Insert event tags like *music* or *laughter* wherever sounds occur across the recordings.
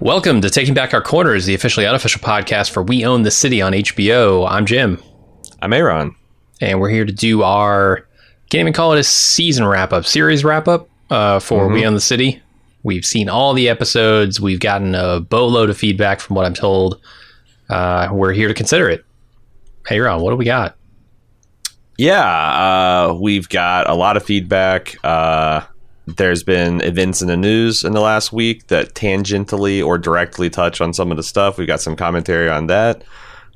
Welcome to Taking Back Our Corners, the officially unofficial podcast for We Own the City on HBO. I'm Jim. I'm Aaron. And we're here to do our, can't even call it a season wrap up, series wrap up uh, for mm-hmm. We Own the City. We've seen all the episodes. We've gotten a boatload of feedback from what I'm told. Uh, we're here to consider it. Hey, Ron, what do we got? Yeah, uh, we've got a lot of feedback. Uh, there's been events in the news in the last week that tangentially or directly touch on some of the stuff. We've got some commentary on that.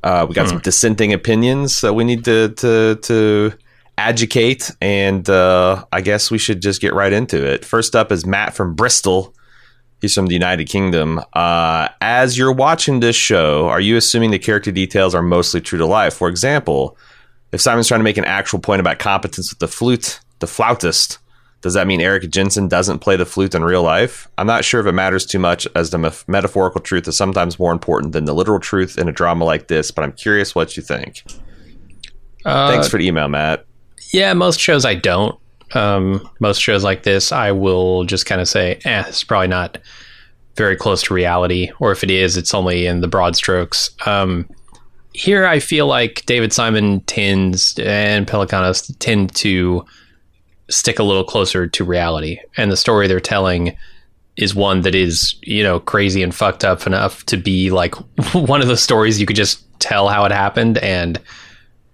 Uh, we got hmm. some dissenting opinions that we need to to to educate, and uh, I guess we should just get right into it. First up is Matt from Bristol. He's from the United Kingdom. Uh, as you're watching this show, are you assuming the character details are mostly true to life? For example, if Simon's trying to make an actual point about competence with the flute, the flautist, does that mean Eric Jensen doesn't play the flute in real life? I'm not sure if it matters too much, as the me- metaphorical truth is sometimes more important than the literal truth in a drama like this. But I'm curious what you think. Uh, Thanks for the email, Matt. Yeah, most shows I don't. Um, most shows like this, I will just kind of say, "eh, it's probably not very close to reality," or if it is, it's only in the broad strokes. Um, here, I feel like David Simon tends and Pelecanos tend to stick a little closer to reality, and the story they're telling is one that is you know crazy and fucked up enough to be like *laughs* one of those stories you could just tell how it happened and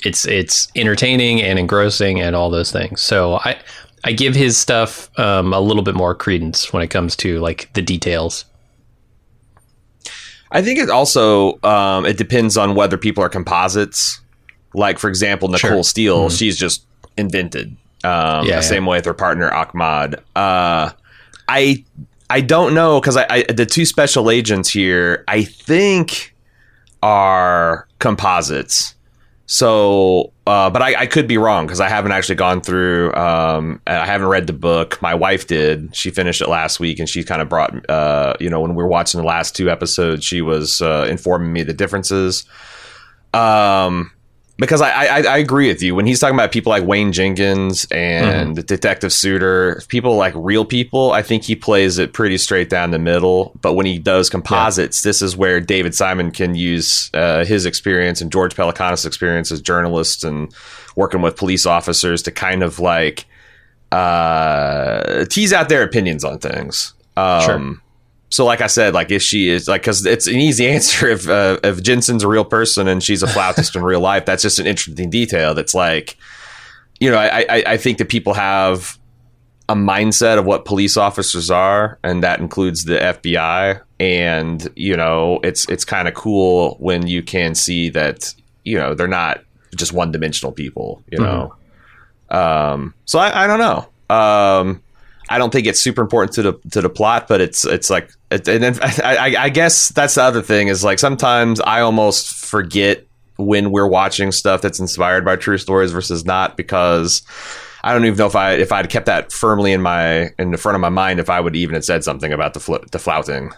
it's it's entertaining and engrossing and all those things. So I I give his stuff um, a little bit more credence when it comes to like the details. I think it also um, it depends on whether people are composites. Like for example, Nicole sure. Steele, mm-hmm. she's just invented. Um, yeah, the same way with her partner Ahmad. Uh, I I don't know because I, I the two special agents here I think are composites. So, uh, but I, I, could be wrong because I haven't actually gone through. Um, I haven't read the book. My wife did. She finished it last week, and she kind of brought. Uh, you know, when we were watching the last two episodes, she was uh, informing me the differences. Um, because I, I, I agree with you when he's talking about people like Wayne Jenkins and mm-hmm. Detective Suiter, people like real people. I think he plays it pretty straight down the middle. But when he does composites, yeah. this is where David Simon can use uh, his experience and George Pelecanos' experience as journalists and working with police officers to kind of like uh, tease out their opinions on things. Um, sure. So, like I said, like if she is like, because it's an easy *laughs* answer if uh, if Jensen's a real person and she's a flautist in real life, that's just an interesting detail. That's like, you know, I, I I think that people have a mindset of what police officers are, and that includes the FBI. And you know, it's it's kind of cool when you can see that you know they're not just one dimensional people. You know, mm-hmm. um, so I, I don't know. Um, I don't think it's super important to the to the plot, but it's it's like it, and then *laughs* I, I guess that's the other thing is like sometimes I almost forget when we're watching stuff that's inspired by true stories versus not because I don't even know if I if I'd kept that firmly in my in the front of my mind if I would even have said something about the fl- the flouting.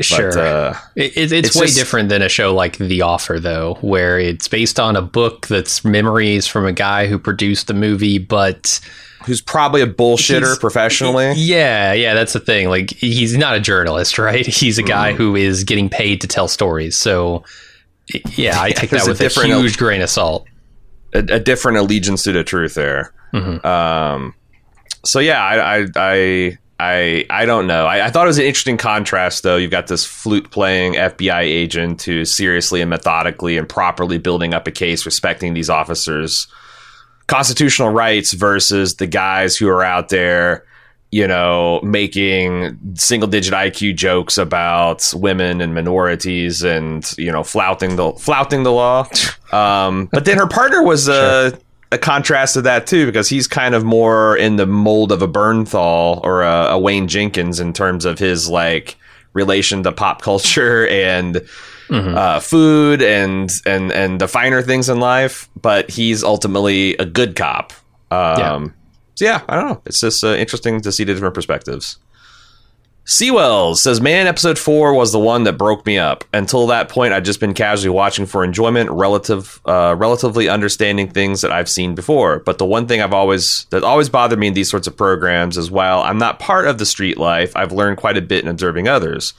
Sure, but, uh, it, it's, it's, way just, different than a show like The Offer, though, where it's based on a book that's memories from a guy who produced the movie, but who's probably a bullshitter he's, professionally. Yeah, yeah, that's the thing. Like he's not a journalist, right? He's a guy mm. who is getting paid to tell stories. So yeah, I take that with a, a huge grain of salt. A, a, different allegiance to the truth there. Mm-hmm. Um, so yeah, I, I, I I I don't know. I, I, thought it was an interesting contrast, though. You've got this flute playing FBI agent who's seriously and methodically and properly building up a case, respecting these officers' constitutional rights versus the guys who are out there, you know, making single digit IQ jokes about women and minorities and, you know, flouting the flouting the law. Um, but then her partner was a, sure. a contrast to that too, because he's kind of more in the mold of a Bernthal or a, a Wayne Jenkins in terms of his like relation to pop culture *laughs* and mm-hmm. uh, food and and and the finer things in life. But he's ultimately a good cop. Um, yeah. So yeah, I don't know. It's just uh, interesting to see the different perspectives. Seawells says, Man, episode four was the one that broke me up. Until that point, I'd just been casually watching for enjoyment, relative, uh, relatively understanding things that I've seen before. But the one thing I've always, that always bothered me in these sorts of programs is while I'm not part of the street life, I've learned quite a bit in observing others.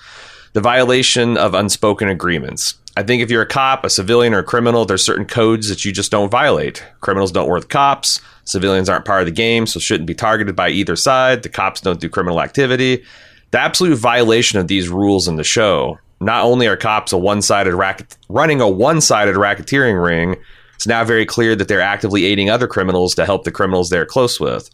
The violation of unspoken agreements. I think if you're a cop, a civilian, or a criminal, there's certain codes that you just don't violate. Criminals don't work with cops. Civilians aren't part of the game, so shouldn't be targeted by either side. The cops don't do criminal activity the absolute violation of these rules in the show. Not only are cops a one-sided racket running a one-sided racketeering ring, it's now very clear that they're actively aiding other criminals to help the criminals they're close with.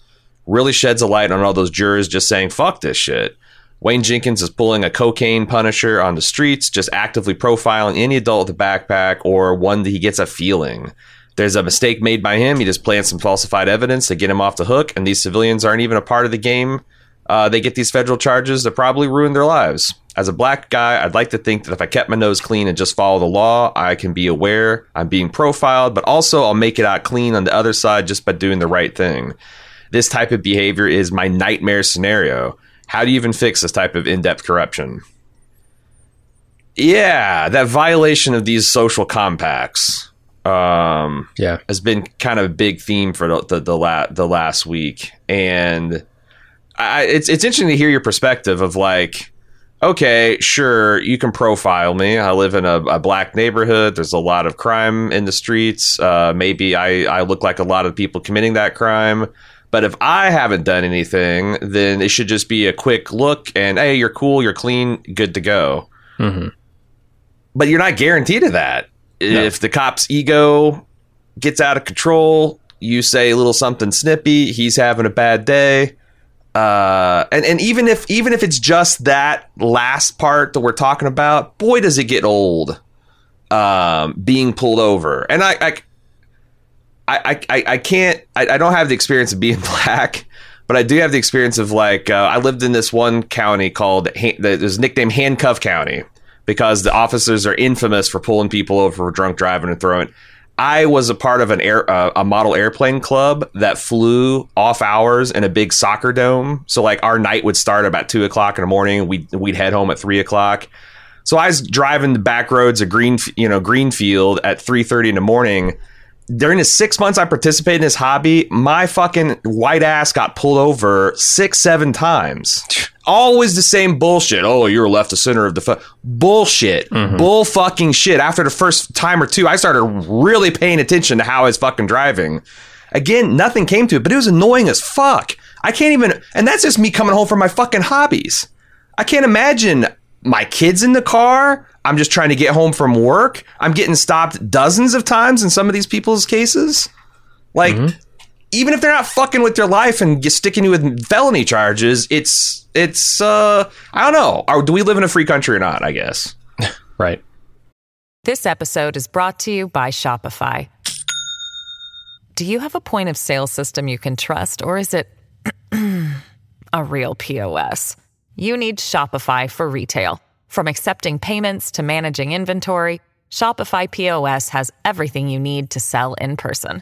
Really sheds a light on all those jurors just saying fuck this shit. Wayne Jenkins is pulling a cocaine punisher on the streets, just actively profiling any adult with a backpack or one that he gets a feeling. There's a mistake made by him. He just plants some falsified evidence to get him off the hook, and these civilians aren't even a part of the game uh, they get these federal charges that probably ruin their lives. As a black guy, I'd like to think that if I kept my nose clean and just follow the law, I can be aware I'm being profiled, but also I'll make it out clean on the other side just by doing the right thing. This type of behavior is my nightmare scenario. How do you even fix this type of in depth corruption? Yeah, that violation of these social compacts um, yeah. has been kind of a big theme for the, the, the, la- the last week. And I, it's it's interesting to hear your perspective of like, okay, sure, you can profile me. I live in a, a black neighborhood. There's a lot of crime in the streets. Uh, maybe I, I look like a lot of people committing that crime. But if I haven't done anything, then it should just be a quick look and hey, you're cool, you're clean, good to go. Mm-hmm. But you're not guaranteed of that. No. If the cop's ego gets out of control, you say a little something snippy, he's having a bad day uh, and and even if even if it's just that last part that we're talking about, boy, does it get old. Um, being pulled over, and I, I, I, I, I can't. I, I don't have the experience of being *laughs* black, but I do have the experience of like uh, I lived in this one county called was nicknamed Handcuff County because the officers are infamous for pulling people over for drunk driving and throwing. I was a part of an air uh, a model airplane club that flew off hours in a big soccer dome. So like our night would start about two o'clock in the morning. We we'd, we'd head home at three o'clock. So I was driving the back roads of Green you know Greenfield at three thirty in the morning. During the six months I participated in this hobby, my fucking white ass got pulled over six seven times *laughs* always the same bullshit. Oh, you're left the center of the fu-. bullshit, mm-hmm. bull fucking shit. After the first time or two, I started really paying attention to how I was fucking driving. Again, nothing came to it, but it was annoying as fuck. I can't even, and that's just me coming home from my fucking hobbies. I can't imagine my kids in the car. I'm just trying to get home from work. I'm getting stopped dozens of times in some of these people's cases. Like, mm-hmm even if they're not fucking with your life and sticking you with felony charges, it's it's uh I don't know. Or do we live in a free country or not? I guess. *laughs* right. This episode is brought to you by Shopify. Do you have a point of sale system you can trust, or is it *clears throat* a real POS? You need Shopify for retail. From accepting payments to managing inventory, Shopify POS has everything you need to sell in person.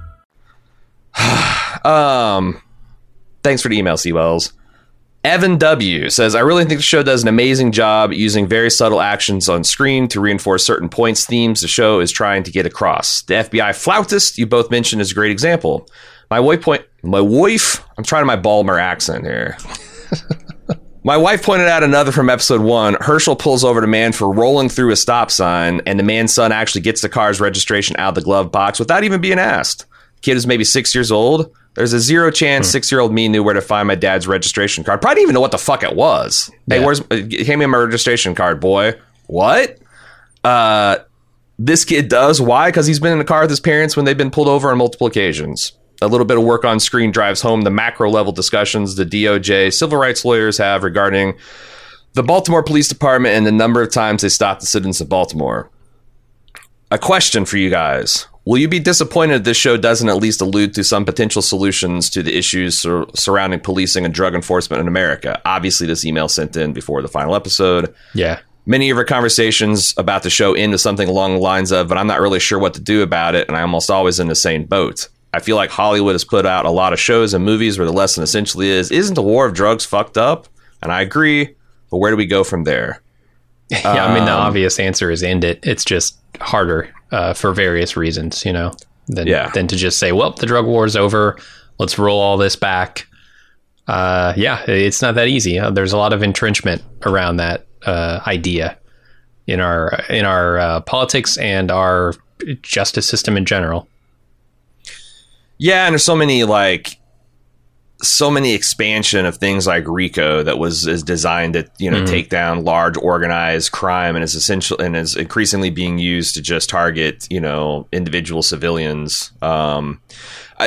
*sighs* um, thanks for the email, Seawells. Evan W says, I really think the show does an amazing job using very subtle actions on screen to reinforce certain points, themes the show is trying to get across. The FBI flautist you both mentioned is a great example. My wife point my wife I'm trying my Balmer accent here. *laughs* My wife pointed out another from episode one. Hersl pulls over to man for rolling through a stop sign, and the man's son actually gets the car's registration out of the glove box without even being asked. Kid is maybe six years old. There's a zero chance hmm. six year old me knew where to find my dad's registration card. Probably didn't even know what the fuck it was. Yeah. Hey, where's hand me my registration card, boy? What? Uh, this kid does. Why? Because he's been in the car with his parents when they've been pulled over on multiple occasions a little bit of work on screen drives home the macro level discussions the DOJ civil rights lawyers have regarding the Baltimore Police Department and the number of times they stopped the citizens of Baltimore. A question for you guys. Will you be disappointed if this show doesn't at least allude to some potential solutions to the issues sur- surrounding policing and drug enforcement in America? Obviously, this email sent in before the final episode. Yeah. Many of our conversations about the show end with something along the lines of, but I'm not really sure what to do about it, and I'm almost always in the same boat. I feel like Hollywood has put out a lot of shows and movies where the lesson essentially is, isn't the war of drugs fucked up? And I agree, but where do we go from there? *laughs* yeah, I mean, the um, obvious answer is end it. It's just harder uh, for various reasons, you know, than, yeah. than to just say, well, the drug war is over. Let's roll all this back. Uh, yeah, it's not that easy. Uh, there's a lot of entrenchment around that uh, idea in our in our uh, politics and our justice system in general. Yeah, and there's so many like so many expansion of things like RICO that was is designed to you know mm-hmm. take down large organized crime and is essential and is increasingly being used to just target you know individual civilians. Um,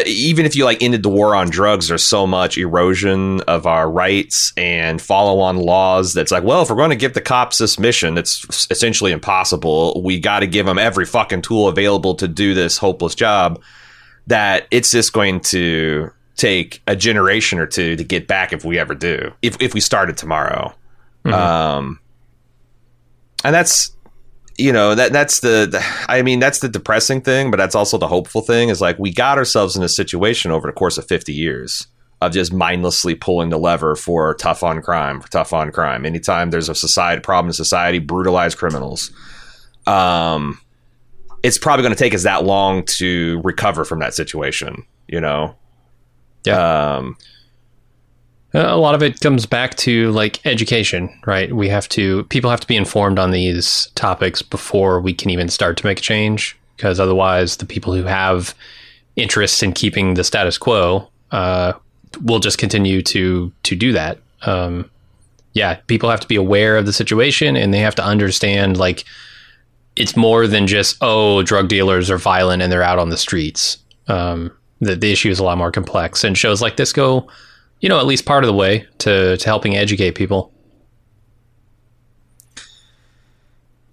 even if you like ended the war on drugs, there's so much erosion of our rights and follow on laws that's like, well, if we're going to give the cops this mission, it's essentially impossible. We got to give them every fucking tool available to do this hopeless job that it's just going to take a generation or two to get back if we ever do. If if we started tomorrow. Mm-hmm. Um and that's you know that that's the, the, I mean that's the depressing thing, but that's also the hopeful thing is like we got ourselves in a situation over the course of 50 years of just mindlessly pulling the lever for tough on crime, for tough on crime. Anytime there's a society problem in society, brutalize criminals. Um it's probably going to take us that long to recover from that situation, you know? Yeah. Um, a lot of it comes back to like education, right? We have to, people have to be informed on these topics before we can even start to make a change, because otherwise, the people who have interests in keeping the status quo uh, will just continue to to do that. Um, yeah, people have to be aware of the situation and they have to understand like it's more than just oh drug dealers are violent and they're out on the streets um, the, the issue is a lot more complex and shows like this go you know at least part of the way to, to helping educate people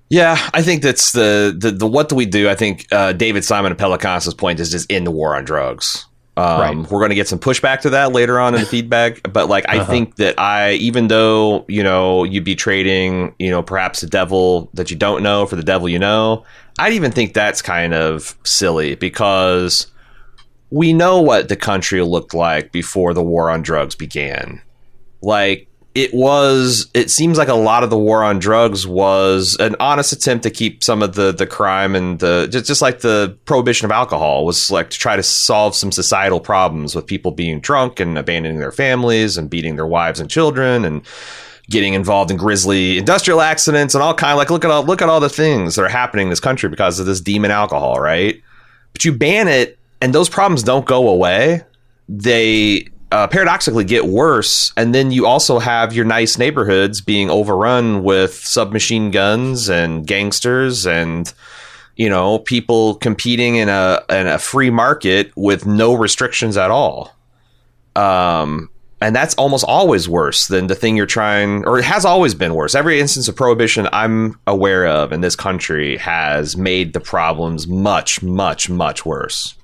yeah i think that's the, the, the what do we do i think uh, david simon of pelecanos' point is just in the war on drugs um, right. We're going to get some pushback to that later on in the *laughs* feedback, but like I uh-huh. think that I, even though you know you'd be trading, you know, perhaps the devil that you don't know for the devil you know, I'd even think that's kind of silly because we know what the country looked like before the war on drugs began. Like it was it seems like a lot of the war on drugs was an honest attempt to keep some of the the crime and the just, just like the prohibition of alcohol was like to try to solve some societal problems with people being drunk and abandoning their families and beating their wives and children and getting involved in grisly industrial accidents and all kind of like look at all look at all the things that are happening in this country because of this demon alcohol right but you ban it and those problems don't go away they uh, paradoxically get worse. And then you also have your nice neighborhoods being overrun with submachine guns and gangsters and you know people competing in a in a free market with no restrictions at all. Um, and that's almost always worse than the thing you're trying, or it has always been worse. Every instance of prohibition I'm aware of in this country has made the problems much, much, much worse.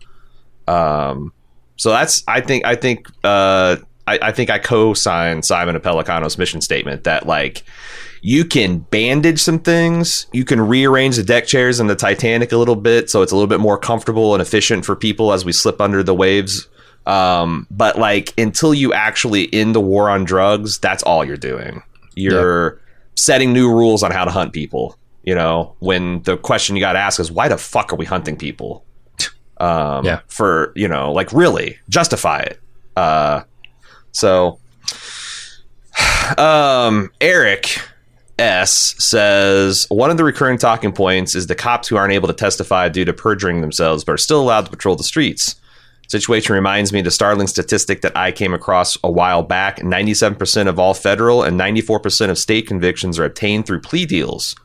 Um, so that's I think I think uh, I, I think I co-sign Simon of Pelecanos' mission statement that like you can bandage some things, you can rearrange the deck chairs in the Titanic a little bit so it's a little bit more comfortable and efficient for people as we slip under the waves. Um, but like until you actually end the war on drugs, that's all you're doing. You're setting new rules on how to hunt people. You know, when the question you got to ask is why the fuck are we hunting people? Um, yeah. for you know like really justify it uh, so *sighs* Um, Eric S says one of the recurring talking points is the cops who aren't able to testify due to perjuring themselves, but are still allowed to patrol the streets. Situation reminds me of the startling statistic that I came across a while back 97% of all federal and 94% of state convictions are obtained through plea deals.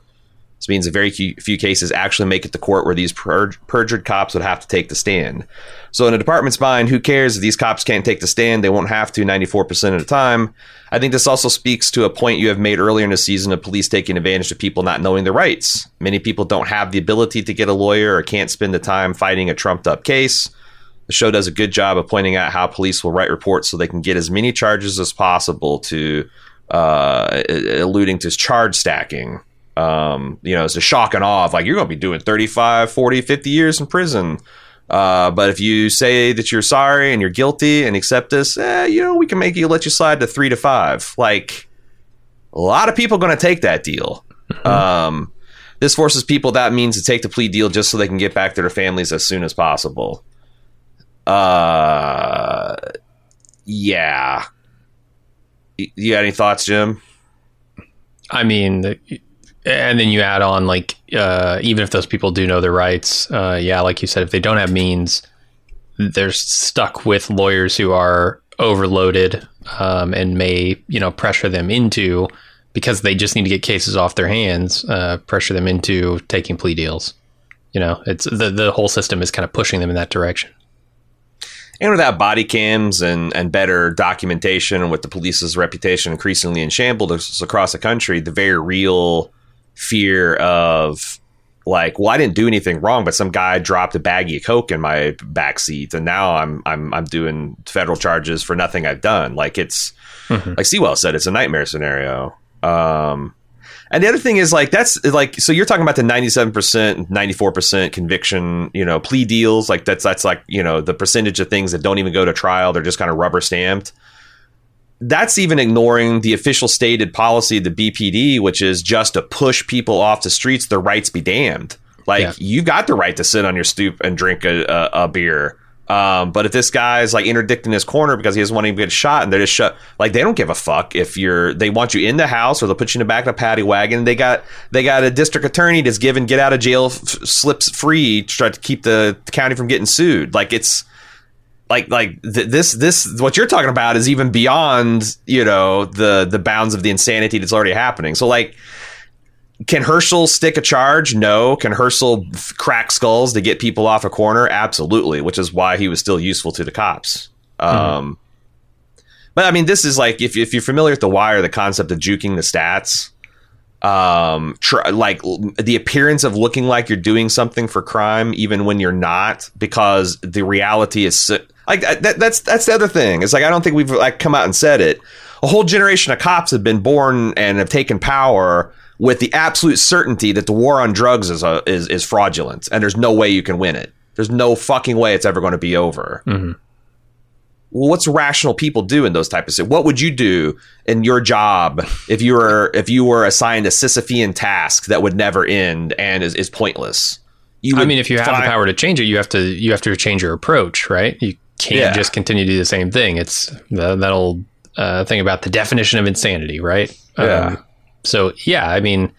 This means a very few cases actually make it to court where these perjured cops would have to take the stand. So, in a department's mind, who cares if these cops can't take the stand? They won't have to 94% of the time. I think this also speaks to a point you have made earlier in the season of police taking advantage of people not knowing their rights. Many people don't have the ability to get a lawyer or can't spend the time fighting a trumped up case. The show does a good job of pointing out how police will write reports so they can get as many charges as possible to uh, alluding to charge stacking um, you know, it's a shock and awe of like, you're going to be doing 35, 40, 50 years in prison. Uh, but if you say that you're sorry and you're guilty and accept this, eh, you know, we can make you let you slide to three to five. Like, a lot of people going to take that deal. Mm-hmm. Um, this forces people that means to take the plea deal just so they can get back to their families as soon as possible. Uh, yeah. You got any thoughts, Jim? I mean, and then you add on like uh, even if those people do know their rights, uh, yeah, like you said, if they don't have means, they're stuck with lawyers who are overloaded um, and may you know pressure them into because they just need to get cases off their hands, uh, pressure them into taking plea deals. You know, it's the the whole system is kind of pushing them in that direction. And without body cams and, and better documentation, and with the police's reputation increasingly in shambles across the country, the very real fear of like, well, I didn't do anything wrong, but some guy dropped a baggie of coke in my back seat, and now I'm I'm I'm doing federal charges for nothing I've done. Like it's mm-hmm. like Sewell said, it's a nightmare scenario. Um, and the other thing is like that's like so you're talking about the 97%, 94% conviction, you know, plea deals. Like that's that's like you know the percentage of things that don't even go to trial; they're just kind of rubber stamped that's even ignoring the official stated policy of the BPD, which is just to push people off the streets. Their rights be damned. Like yeah. you got the right to sit on your stoop and drink a, a, a beer. Um, but if this guy's like interdicting his corner because he doesn't want to get shot, and they're just shut, like they don't give a fuck if you're. They want you in the house, or they'll put you in the back of a paddy wagon. They got they got a district attorney that's given get out of jail f- slips free to try to keep the county from getting sued. Like it's like like th- this this what you're talking about is even beyond you know the the bounds of the insanity that's already happening. So like. Can Hersl stick a charge? No. Can Hersl crack skulls to get people off a corner? Absolutely, which is why he was still useful to the cops. Mm-hmm. Um, but I mean, this is like if, if you're familiar with The Wire, the concept of juking the stats, um, tr- like the appearance of looking like you're doing something for crime, even when you're not, because the reality is like that, that's that's the other thing. It's like I don't think we've like come out and said it. A whole generation of cops have been born and have taken power with the absolute certainty that the war on drugs is a, is is fraudulent and there's no way you can win it. There's no fucking way it's ever going to be over. Mm-hmm. Well, what's rational people do in those type of situations? What would you do in your job if you were if you were assigned a Sisyphean task that would never end and is, is pointless? I mean, if you have find- the power to change it, you have to you have to change your approach, right? You can't yeah. just continue to do the same thing. It's the, that old uh, thing about the definition of insanity, right? Yeah. Um, so yeah, I mean,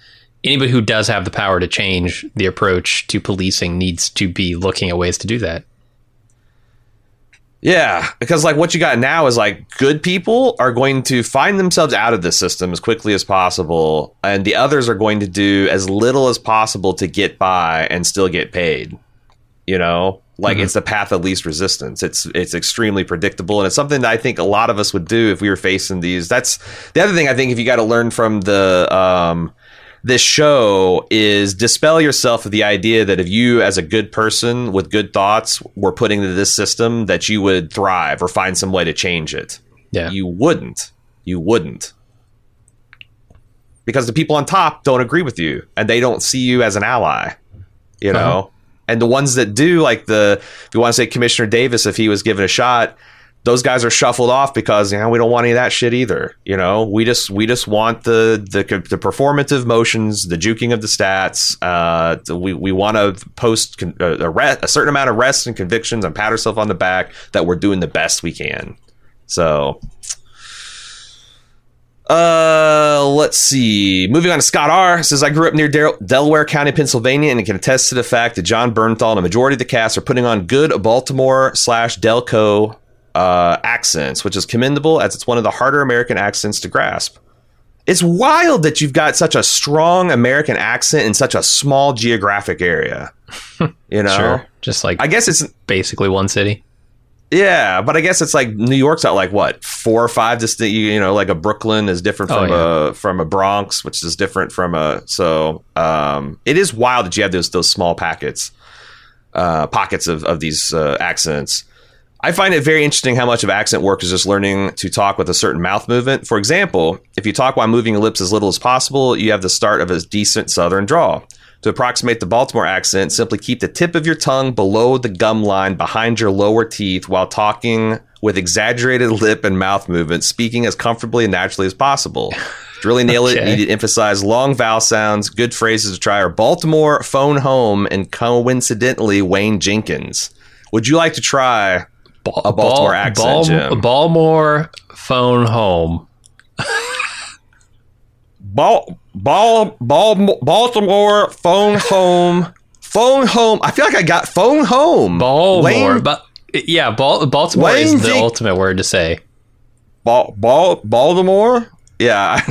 anybody who does have the power to change the approach to policing needs to be looking at ways to do that. Yeah, because like what you got now is like good people are going to find themselves out of the system as quickly as possible, and the others are going to do as little as possible to get by and still get paid. You know, like mm-hmm. it's the path of least resistance. It's it's extremely predictable, and it's something that I think a lot of us would do if we were facing these. That's the other thing I think if you got to learn from the um, this show is dispel yourself of the idea that if you, as a good person with good thoughts, were put into this system, that you would thrive or find some way to change it. Yeah, you wouldn't. You wouldn't. Because the people on top don't agree with you and they don't see you as an ally. You uh-huh. know, uh-huh and the ones that do, like the if you want to say Commissioner Davis, if he was given a shot, those guys are shuffled off because you know we don't want any of that shit either. You know, we just we just want the the, the performative motions, the juking of the stats. Uh, we we want to post con- uh, a, re- a certain amount of rests and convictions and pat ourselves on the back that we're doing the best we can. So Uh, let's see. Moving on to Scott R. Says I grew up near Del- Delaware County, Pennsylvania, and can attest to the fact that Jon Bernthal and a majority of the cast are putting on good Baltimore slash Delco uh, accents, which is commendable as it's one of the harder American accents to grasp. It's wild that you've got such a strong American accent in such a small geographic area. *laughs* You know, sure. just like I guess it's basically one city. Yeah, but I guess it's like New York's at like what four or five distinct. You know, like a Brooklyn is different oh, from oh, yeah. a from a Bronx, which is different from a. So um, it is wild that you have those those small packets, uh, pockets of of these uh, accents. I find it very interesting how much of accent work is just learning to talk with a certain mouth movement. For example, if you talk while moving your lips as little as possible, you have the start of a decent Southern drawl. To approximate the Baltimore accent, simply keep the tip of your tongue below the gum line behind your lower teeth while talking with exaggerated *laughs* lip and mouth movements, speaking as comfortably and naturally as possible. *laughs* To really nail okay. it, you need to emphasize long vowel sounds. Good phrases to try are Baltimore, phone home, and coincidentally, Wayne Jenkins. Would you like to try a Baltimore accent, Jim? Baltimore, phone home. Ball, ball, ball, Baltimore, phone home, phone home. I feel like I got phone home. Baltimore, but yeah, Bal- Baltimore Wayne is the ultimate word to say. Ball, ball, Baltimore. Yeah. *laughs*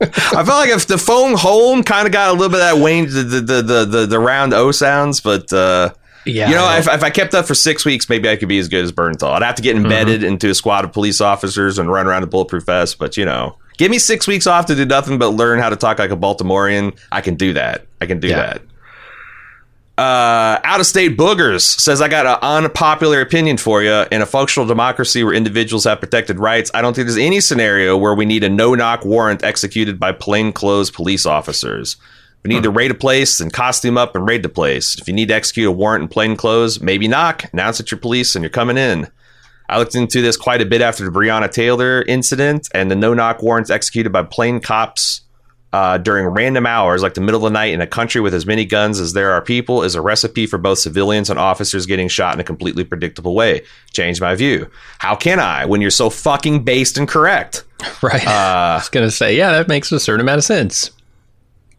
I felt like if the phone home kind of got a little bit of that Wayne, the the the the, the round O sounds, but uh, yeah, you know, if, if I kept up for six weeks, maybe I could be as good as Bernthal. I'd have to get embedded mm-hmm. into a squad of police officers and run around the bulletproof vest, but you know, Give me six weeks off to do nothing but learn how to talk like a Baltimorean. I can do that. I can do yeah. that. Uh, out of state boogers says I got an unpopular opinion for you. In a functional democracy where individuals have protected rights, I don't think there's any scenario where we need a no knock warrant executed by plainclothes police officers. We need hmm. to raid a place and costume up and raid the place. If you need to execute a warrant in plain clothes, maybe knock, announce that you're police and you're coming in. I looked into this quite a bit after the Breonna Taylor incident and the no knock warrants executed by plain cops uh, during random hours, like the middle of the night in a country with as many guns as there are people, is a recipe for both civilians and officers getting shot in a completely predictable way. Change my view. How can I when you're so fucking based and correct? *laughs* Right. Uh, I was going to say, yeah, that makes a certain amount of sense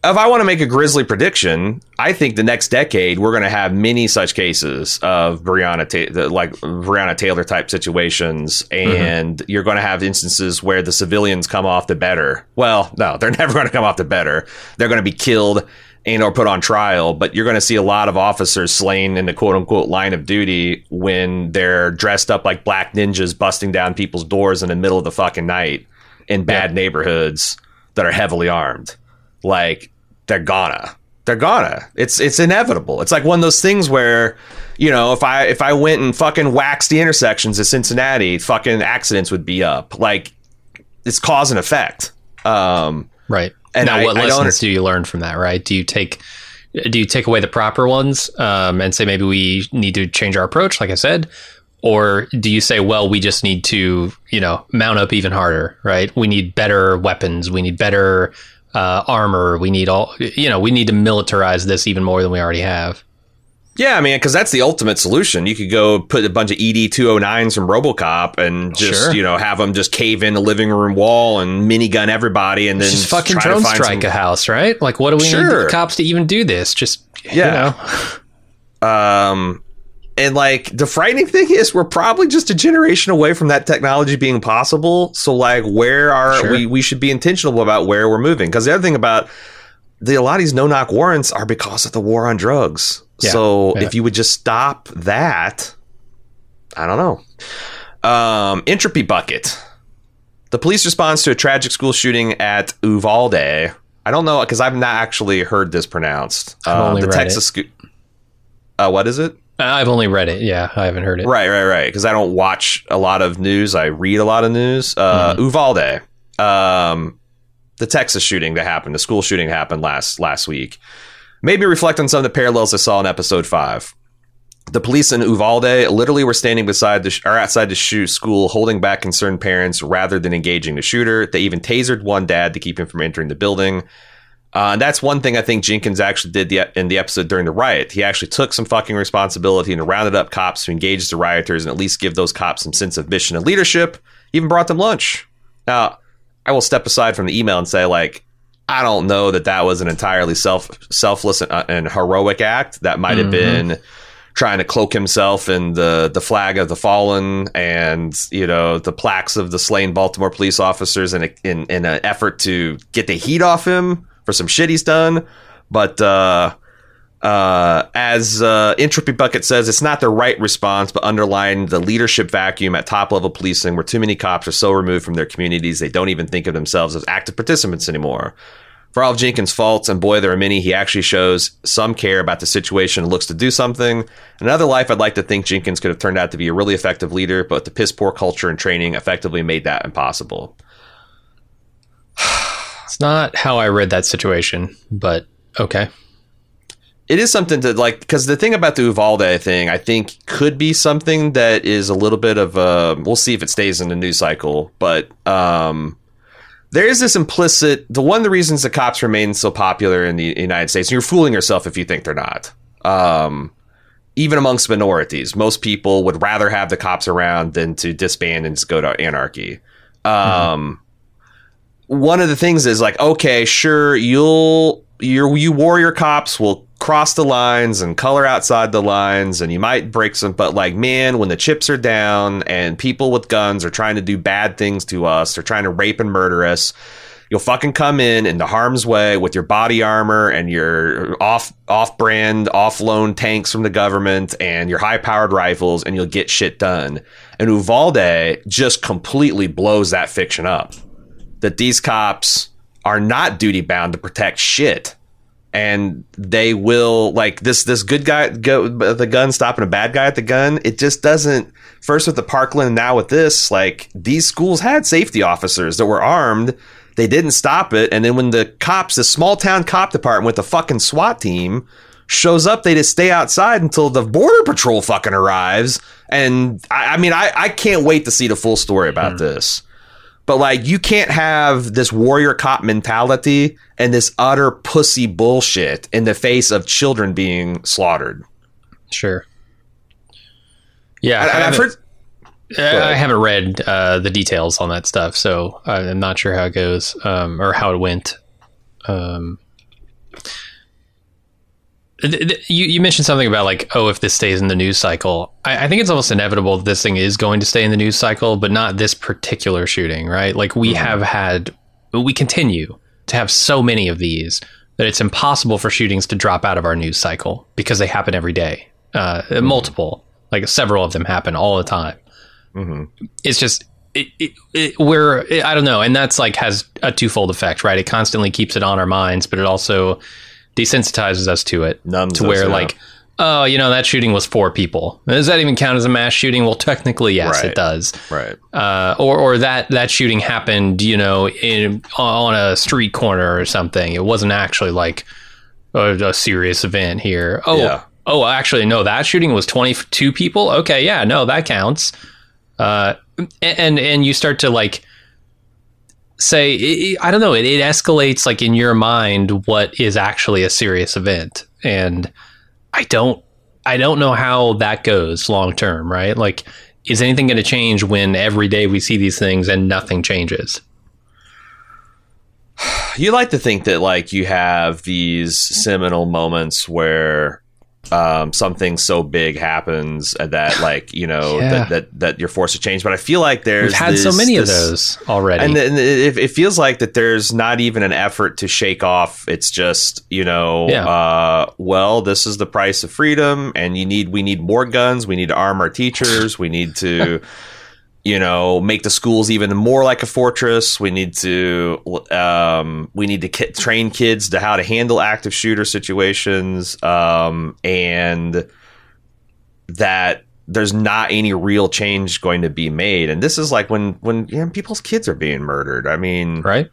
if I want to make a grisly prediction, I think the next decade we're going to have many such cases of Breonna, Ta- like Breonna Taylor type situations, mm-hmm. and mm-hmm. you're going to have instances where the civilians come off the better. Well, no, they're *laughs* never going to come off the better. They're going to be killed and or put on trial. But you're going to see a lot of officers slain in the quote unquote line of duty when they're dressed up like black ninjas, busting down people's doors in the middle of the fucking night in bad yeah. neighborhoods that are heavily armed like they're gonna they're gonna it's it's inevitable. It's like one of those things where you know if i if i went and fucking waxed the intersections of cincinnati fucking accidents would be up. Like it's cause and effect. Um right. and now I, what lessons do you learn from that right? Do you take do you take away the proper ones um, and say maybe we need to change our approach like i said? Or do you say well we just need to you know mount up even harder right? We need better weapons. We need better uh, armor. We need all, you know, we need to militarize this even more than we already have. Yeah, I mean, because that's the ultimate solution. You could go put a bunch of ED 209s from Robocop and just, sure. you know, have them just cave in a living room wall and minigun everybody and then just fucking drone strike some... a house, right? Like, what do we sure. need the cops to even do this? Just, yeah. You know. *laughs* Um, and like the frightening thing is we're probably just a generation away from that technology being possible. So like where are sure. we we should be intentional about where we're moving. Because the other thing about the a lot of these no knock warrants are because of the war on drugs. Yeah. So yeah. if you would just stop that, I don't know. Um, entropy bucket. The police response to a tragic school shooting at Uvalde. I don't know because I've not actually heard this pronounced. Uh, the Texas. Sco- uh, what is it? I've only read it. Yeah, I haven't heard it. Right, right, right. Because I don't watch a lot of news. I read a lot of news. Uh, mm-hmm. Uvalde, um, the Texas shooting that happened, the school shooting happened last last week. Made me reflect on some of the parallels I saw in episode five. The police in Uvalde literally were standing beside the sh- or outside the shoot school, holding back concerned parents rather than engaging the shooter. They even tasered one dad to keep him from entering the building. Uh, and that's one thing I think Jenkins actually did the, in the episode during the riot. He actually took some fucking responsibility and rounded up cops to engage the rioters and at least give those cops some sense of mission and leadership. Even brought them lunch. Now, I will step aside from the email and say like I don't know that that was an entirely self selfless and, uh, and heroic act. That might have mm-hmm. been trying to cloak himself in the the flag of the fallen and you know the plaques of the slain Baltimore police officers in a, in in an effort to get the heat off him for some shit he's done. But uh, uh, as uh, Entropy Bucket says, it's not the right response, but underlying the leadership vacuum at top level policing, where too many cops are so removed from their communities they don't even think of themselves as active participants anymore. For all of Jenkins' faults, and boy, there are many, he actually shows some care about the situation and looks to do something. In another life, I'd like to think Jenkins could have turned out to be a really effective leader, but the piss poor culture and training effectively made that impossible. *sighs* it's not how I read that situation, but okay it is something to like because the thing about the Uvalde thing, I think, could be something that is a little bit of a. We'll see if it stays in the news cycle, but um, there is this implicit. The one of the reasons the cops remain so popular in the United States, and you're fooling yourself if you think they're not. Um, even amongst minorities, most people would rather have the cops around than to disband and just go to anarchy. Um, mm-hmm. One of the things is like, okay, sure, you'll you you warrior cops will cross the lines and color outside the lines and you might break some but like man when the chips are down and people with guns are trying to do bad things to us they're trying to rape and murder us you'll fucking come in into harm's way with your body armor and your off off brand off loan tanks from the government and your high powered rifles and you'll get shit done. And uvalde just completely blows that fiction up that these cops are not duty bound to protect shit. And they will like this this good guy go the gun stopping a bad guy at the gun it just doesn't first with the parkland now with this like these schools had safety officers that were armed. They didn't stop it. And then when the cops the small town cop department with the fucking swat team shows up they just stay outside until the border patrol fucking arrives. And i, I mean I, I can't wait to see the full story about mm. this but like, you can't have this warrior cop mentality and this utter pussy bullshit in the face of children being slaughtered. Sure. Yeah, I, I have heard. I haven't read uh, the details on that stuff, so I'm not sure how it goes um, or how it went. Um, you, you mentioned something about like, oh, if this stays in the news cycle, I, I, think it's almost inevitable that this thing is going to stay in the news cycle, but not this particular shooting, right? Like we mm-hmm. have had, we continue to have so many of these that it's impossible for shootings to drop out of our news cycle because they happen every day, uh, mm-hmm. multiple, like several of them happen all the time. Mm-hmm. It's just it, it, it, we're I don't know, and that's like has a twofold effect, right? It constantly keeps it on our minds, but it also desensitizes us to it Numbs to where us, like oh you know that shooting was four people. Does that even count as a mass shooting? Well technically yes right. it does. Right. Uh, or or that that shooting happened you know in on a street corner or something. It wasn't actually like a, a serious event here. Oh yeah. oh actually no that shooting was 22 people? Okay yeah no that counts. Uh, and and you start to like say it, I don't know it, it escalates like in your mind what is actually a serious event. And I don't I don't know how that goes long term right? Like is anything going to change when every day we see these things and nothing changes? *sighs* You like to think that like you have these seminal moments where um, something so big happens that like you know yeah. that, that that you're forced to change. But I feel like there's We've had this, so many this, of those already, and, and it, it, feels like that there's not even an effort to shake off. It's just you know, yeah. uh, well, this is the price of freedom, and you need we need more guns. We need to arm our teachers. We need to. *laughs* you know, make the schools even more like a fortress. We need to um, we need to k- train kids to how to handle active shooter situations, um, and that there's not any real change going to be made. And this is like when when you know, people's kids are being murdered. I mean, right?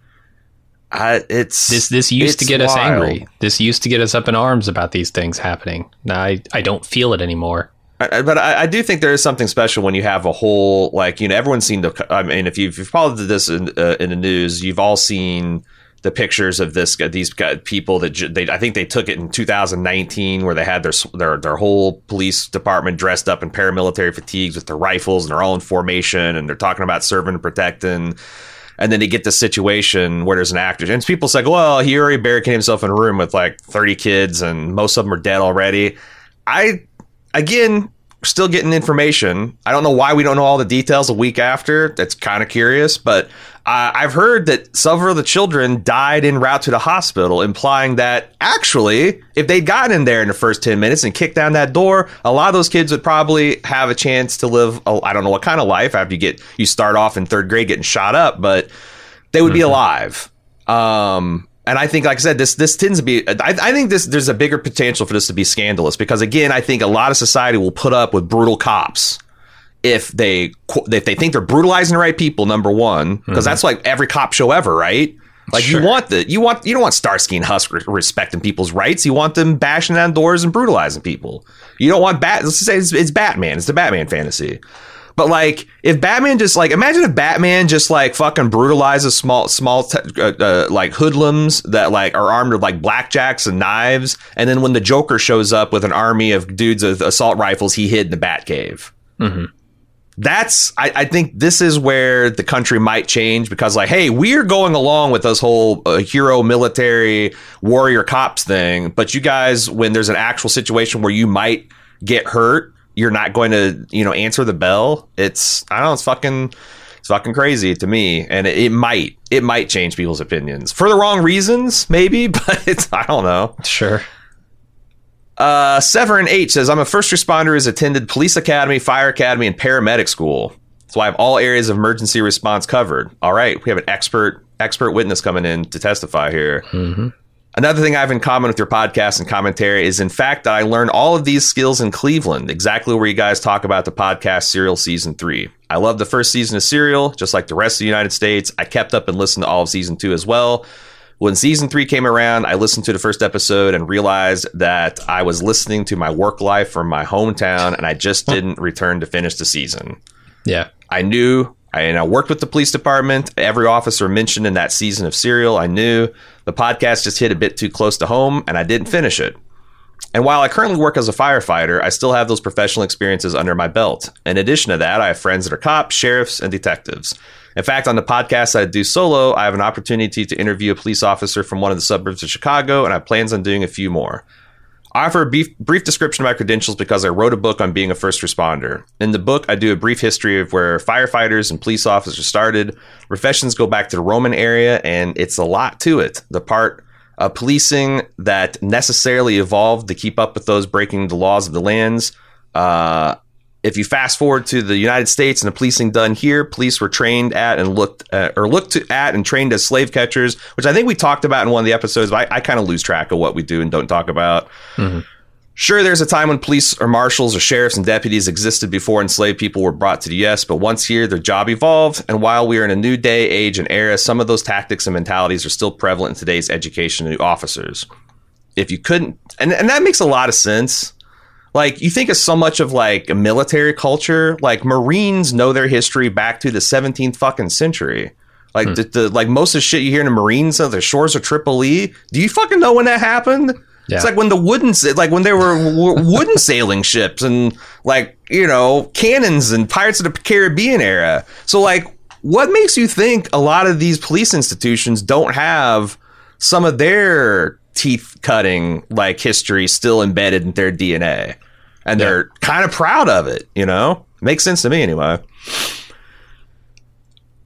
I, it's this this used to get wild. us angry. This used to get us up in arms about these things happening. Now I I don't feel it anymore. I, but I, I, do think there is something special when you have a whole like you know everyone's seen the. I mean, if you've, you've followed this in, uh, in the news, you've all seen the pictures of this these people that they I think they took it in 2019 where they had their their their whole police department dressed up in paramilitary fatigues with their rifles and they're all in formation and they're talking about serving and protecting and then they get the situation where there's an actor and people say well he already barricaded himself in a room with like 30 kids and most of them are dead already i again still getting information i don't know why we don't know all the details a week after that's kind of curious but uh, I've heard that several of the children died en route to the hospital, implying that actually, if they'd gotten in there in the first 10 minutes and kicked down that door, a lot of those kids would probably have a chance to live, I don't know what kind of life after you get, you start off in third grade getting shot up, but they would mm-hmm. be alive. Um, and I think, like I said, this this tends to be. I, I, think this there's a bigger potential for this to be scandalous because again, I think a lot of society will put up with brutal cops if they if they think they're brutalizing the right people. Number one, because mm-hmm. that's like every cop show ever, right? Like sure. you want the you want you don't want Starsky and Hutch respecting people's rights. You want them bashing down doors and brutalizing people. You don't want bat. Let's say it's, it's Batman. It's the Batman fantasy. But like, if Batman just like imagine if Batman just like fucking brutalizes small small t- uh, uh, like hoodlums that like are armed with like blackjacks and knives, and then when the Joker shows up with an army of dudes with assault rifles, he hid in the Batcave. Mm-hmm that's I, I, think this is where the country might change because like hey we're going along with this whole uh, hero military warrior cops thing but you guys when there's an actual situation where you might get hurt you're not going to you know answer the bell it's i don't know it's fucking it's fucking crazy to me and it, it might it might change people's opinions for the wrong reasons maybe *laughs* but it's i don't know sure uh, Severin H says, I'm a first responder who's attended police academy, fire academy, and paramedic school. So I have all areas of emergency response covered. All right, we have an expert expert witness coming in to testify here. Mm-hmm. Another thing I have in common with your podcast and commentary is, in fact, that I learned all of these skills in Cleveland, exactly where you guys talk about the podcast Serial Season 3. I love the first season of Serial, just like the rest of the United States. I kept up and listened to all of Season 2 as well. When season three came around, I listened to the first episode and realized that I was listening to my work life from my hometown and I just didn't return to finish the season. Yeah. I knew and I worked with the police department. Every officer mentioned in that season of Serial, I knew the podcast just hit a bit too close to home and I didn't finish it. And while I currently work as a firefighter, I still have those professional experiences under my belt. In addition to that, I have friends that are cops, sheriffs, and detectives. In fact, on the podcast I do solo, I have an opportunity to interview a police officer from one of the suburbs of Chicago, and I have plans on doing a few more. I offer a brief, brief description of my credentials because I wrote a book on being a first responder. In the book, I do a brief history of where firefighters and police officers started. Professions go back to the Roman area, and it's a lot to it. The part of policing that necessarily evolved to keep up with those breaking the laws of the lands. Uh, if you fast forward to the United States and the policing done here, police were trained at and looked at, or looked to, at and trained as slave catchers, which I think we talked about in one of the episodes. But I, I kind of lose track of what we do and don't talk about. Mm-hmm. Sure, there's a time when police or marshals or sheriffs and deputies existed before enslaved people were brought to the U.S., but once here, their job evolved. And while we are in a new day, age, and era, some of those tactics and mentalities are still prevalent in today's education of new officers. If you couldn't, and, and that makes a lot of sense like you think of so much of like a military culture like marines know their history back to the 17th fucking century. Like hmm. the, the, like most of the shit you hear in the marines of the shores of tripoli do you fucking know when that happened? Yeah. it's like when the wooden like when there were wooden sailing ships and like you know cannons and pirates of the caribbean era. So like what makes you think a lot of these police institutions don't have some of their teeth cutting like history still embedded in their DNA and yeah. they're kind of proud of it. You know, makes sense to me anyway.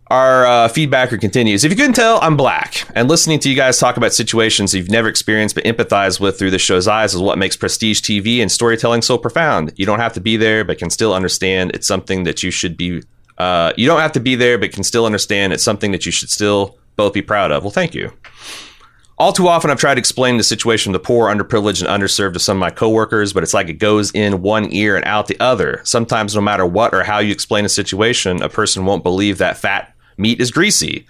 Our uh, feedbacker continues. If you couldn't tell, I'm black, and listening to you guys talk about situations you've never experienced but empathize with through the show's eyes is what makes prestige TV and storytelling so profound. You don't have to be there, but can still understand it's something that you should be. Uh, you don't have to be there, but can still understand it's something that you should still both be proud of. Well, thank you. All too often, I've tried to explain the situation the poor, underprivileged, and underserved to some of my coworkers, but it's like it goes in one ear and out the other. Sometimes, no matter what or how you explain a situation, a person won't believe that fat meat is greasy.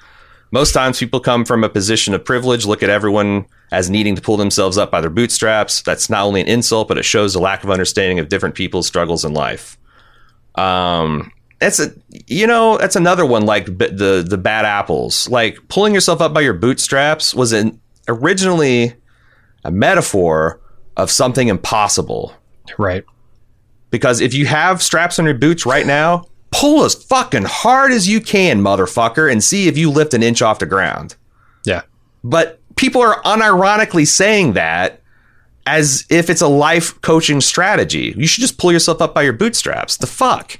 Most times, people come from a position of privilege, look at everyone as needing to pull themselves up by their bootstraps. That's not only an insult, but it shows a lack of understanding of different people's struggles in life. Um, that's a you know that's another one like the the bad apples. Like pulling yourself up by your bootstraps was an originally a metaphor of something impossible. Right. Because if you have straps on your boots right now, pull as fucking hard as you can, motherfucker, and see if you lift an inch off the ground. Yeah. But people are unironically saying that as if it's a life coaching strategy. You should just pull yourself up by your bootstraps. The fuck?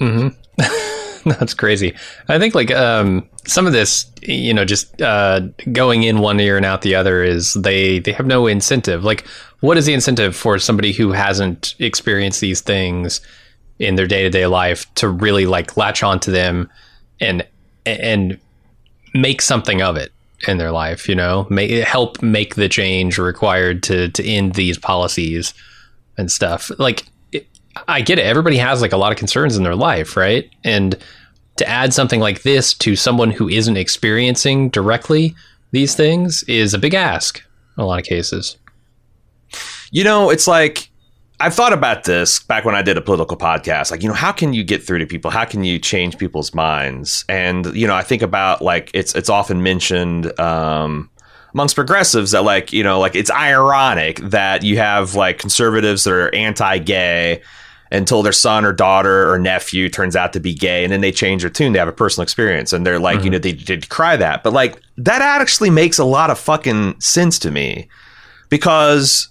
Mm-hmm. *laughs* *laughs* That's crazy. I think like um, some of this, you know, just uh, going in one ear and out the other is they they have no incentive. Like, what is the incentive for somebody who hasn't experienced these things in their day to day life to really like latch onto them and and make something of it in their life? You know, help make the change required to to end these policies and stuff. Like, I get it. Everybody has like a lot of concerns in their life, right? And to add something like this to someone who isn't experiencing directly these things is a big ask in a lot of cases. You know, it's like I've thought about this back when I did a political podcast. Like, you know, how can you get through to people? How can you change people's minds? And you know, I think about like it's it's often mentioned um, amongst progressives that like you know like it's ironic that you have like conservatives that are anti-gay until their son or daughter or nephew turns out to be gay and then they change their tune they have a personal experience. And they're like mm-hmm. you know they, they decry that. But like that actually makes a lot of fucking sense to me because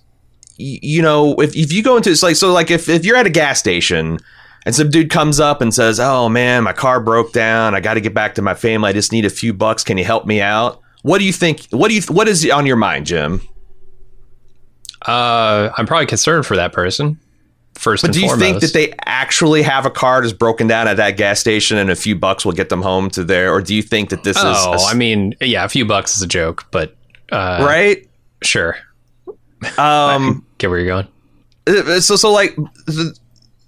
you know if, if you go into it's like so like if, if you're at a gas station and some dude comes up and says oh man my car broke down. I got to get back to my family. I just need a few bucks. Can you help me out? What do you think what do you what is on your mind jim? Uh i'm probably concerned for that person first. But do you foremost. think that they actually have a car that's broken down at that gas station and a few bucks will get them home to there, or do you think that this oh, is? Oh, I mean, yeah, a few bucks is a joke, but uh, right? Sure. Um, *laughs* get where you're going. Uh, so, so like.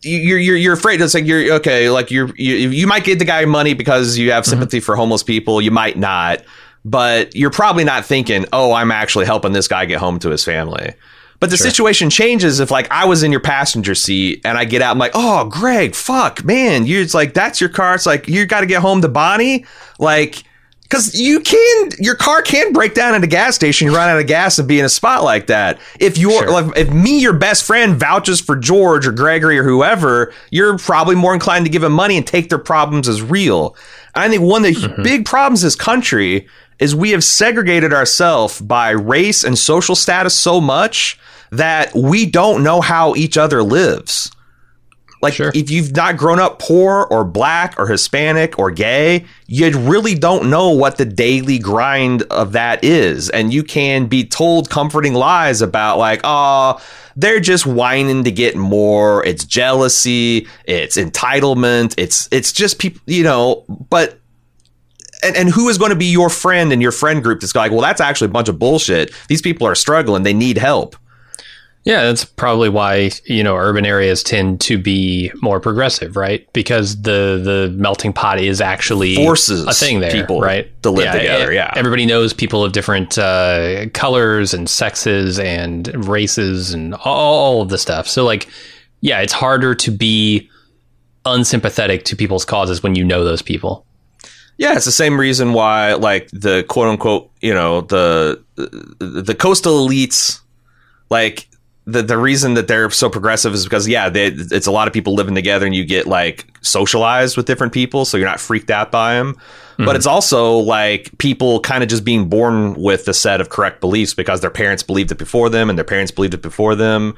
you're you're you're afraid it's like you're okay like you're you, you might give the guy money because you have mm-hmm. sympathy mm-hmm. for homeless people you might not but you're probably not thinking oh i'm actually helping this guy get home to his family but the sure. situation changes if like I was in your passenger seat and I get out, I'm like, oh, Greg, fuck, man, you it's like that's your car. It's like you got to get home to Bonnie, like. Because you can, your car can break down at a gas station. You run out of gas and be in a spot like that. If you're, sure. like, if me, your best friend, vouches for George or Gregory or whoever, you're probably more inclined to give them money and take their problems as real. I think one of the mm-hmm. big problems this country is we have segregated ourselves by race and social status so much that we don't know how each other lives. Like sure. if you've not grown up poor or black or Hispanic or gay, you really don't know what the daily grind of that is. And you can be told comforting lies about like, oh, they're just whining to get more. It's jealousy, it's entitlement, it's it's just people, you know, but and, and who is going to be your friend in your friend group that's like, well, that's actually a bunch of bullshit. These people are struggling, they need help. Yeah, that's probably why you know urban areas tend to be more progressive, right? Because the the melting pot is actually forces a thing there, people right? To live yeah, together. Yeah, everybody knows people of different uh, colors and sexes and races and all of the stuff. So, like, yeah, it's harder to be unsympathetic to people's causes when you know those people. Yeah, it's the same reason why, like the quote unquote, you know, the the coastal elites, like the the reason that they're so progressive is because yeah, they, it's a lot of people living together, and you get like socialized with different people, so you're not freaked out by them. Mm-hmm. But it's also like people kind of just being born with a set of correct beliefs because their parents believed it before them, and their parents believed it before them,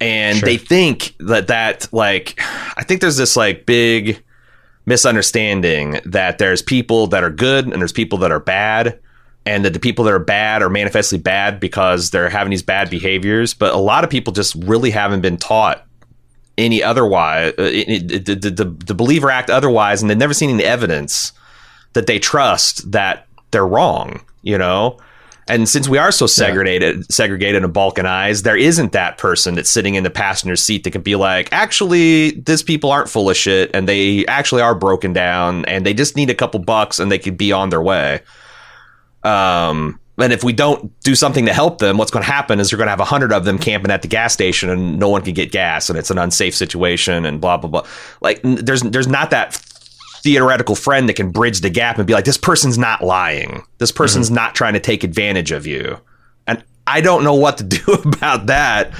and sure. they think that that like I think there's this like big misunderstanding that there's people that are good and there's people that are bad and that the people that are bad are manifestly bad because they're having these bad behaviors. But a lot of people just really haven't been taught any otherwise, uh, the, the, the, the believe or act otherwise, and they've never seen any evidence that they trust that they're wrong, you know? And since we are so segregated, yeah. segregated and balkanized, there isn't that person that's sitting in the passenger seat that can be like, actually, these people aren't full of shit and they actually are broken down and they just need a couple bucks and they could be on their way. Um, and if we don't do something to help them, what's going to happen is you're going to have a hundred of them camping at the gas station, and no one can get gas, and it's an unsafe situation, and blah blah blah. Like there's there's not that theoretical friend that can bridge the gap and be like, this person's not lying. This person's mm-hmm. not trying to take advantage of you. And I don't know what to *laughs* do about that.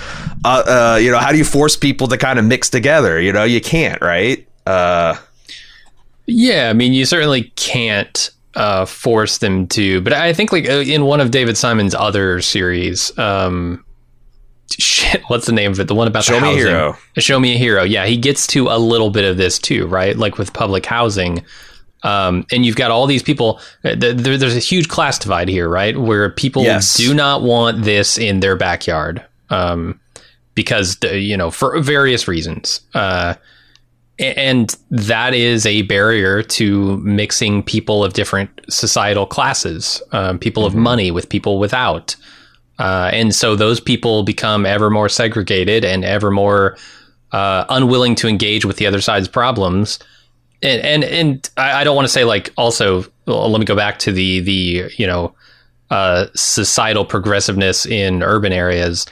Uh, uh, you know, how do you force people to kind of mix together? You know, you can't, right? Uh, Yeah, I mean, you certainly can't uh, force them to. But I think like uh, in one of David Simon's other series, um, shit, what's the name of it? The one about Show the Me housing. a Hero. Show Me a Hero. Yeah, he gets to a little bit of this too, right? Like with public housing. Um, and you've got all these people. Uh, there, there's a huge class divide here, right? Where people yes. do not want this in their backyard um, because, you know, for various reasons. Uh, and that is a barrier to mixing people of different societal classes, um, people mm-hmm. of money with people without. Uh, and so those people become ever more segregated and ever more uh, unwilling to engage with the other side's problems. And and, and I, I don't want to say like also. Well, let me go back to the the you know uh, societal progressiveness in urban areas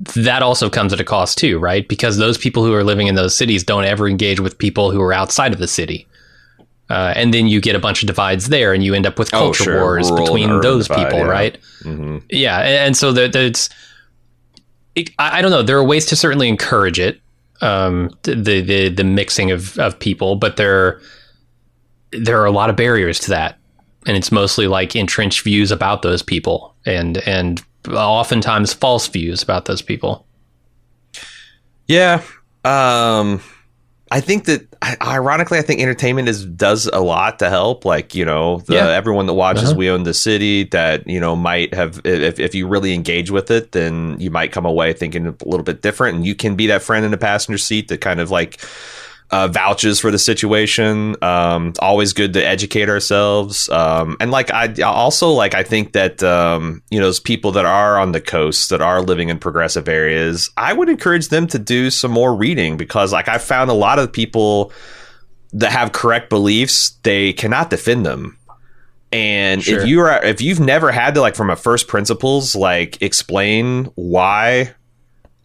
that also comes at a cost too, right? Because those people who are living in those cities don't ever engage with people who are outside of the city. Uh, and then you get a bunch of divides there, and you end up with culture oh, sure. wars Rural between those divide, people, yeah. right? Mm-hmm. Yeah, and, and, so there's, it, I, I, don't know. There are ways to certainly encourage it, um, the the the mixing of of people, but there there are a lot of barriers to that, and it's mostly like entrenched views about those people, and and oftentimes false views about those people. Yeah. Um, I think that ironically, I think entertainment is does a lot to help. Like you know, the, yeah. everyone that watches uh-huh. We Own the City that you know might have if if you really engage with it, then you might come away thinking a little bit different, and you can be that friend in the passenger seat that kind of like uh, vouches for the situation. Um, always good to educate ourselves. Um, and like I also like I think that um, you know those people that are on the coast that are living in progressive areas, I would encourage them to do some more reading because like I found a lot of people that have correct beliefs, they cannot defend them. And sure. if you are if you've never had to like from a first principles like explain why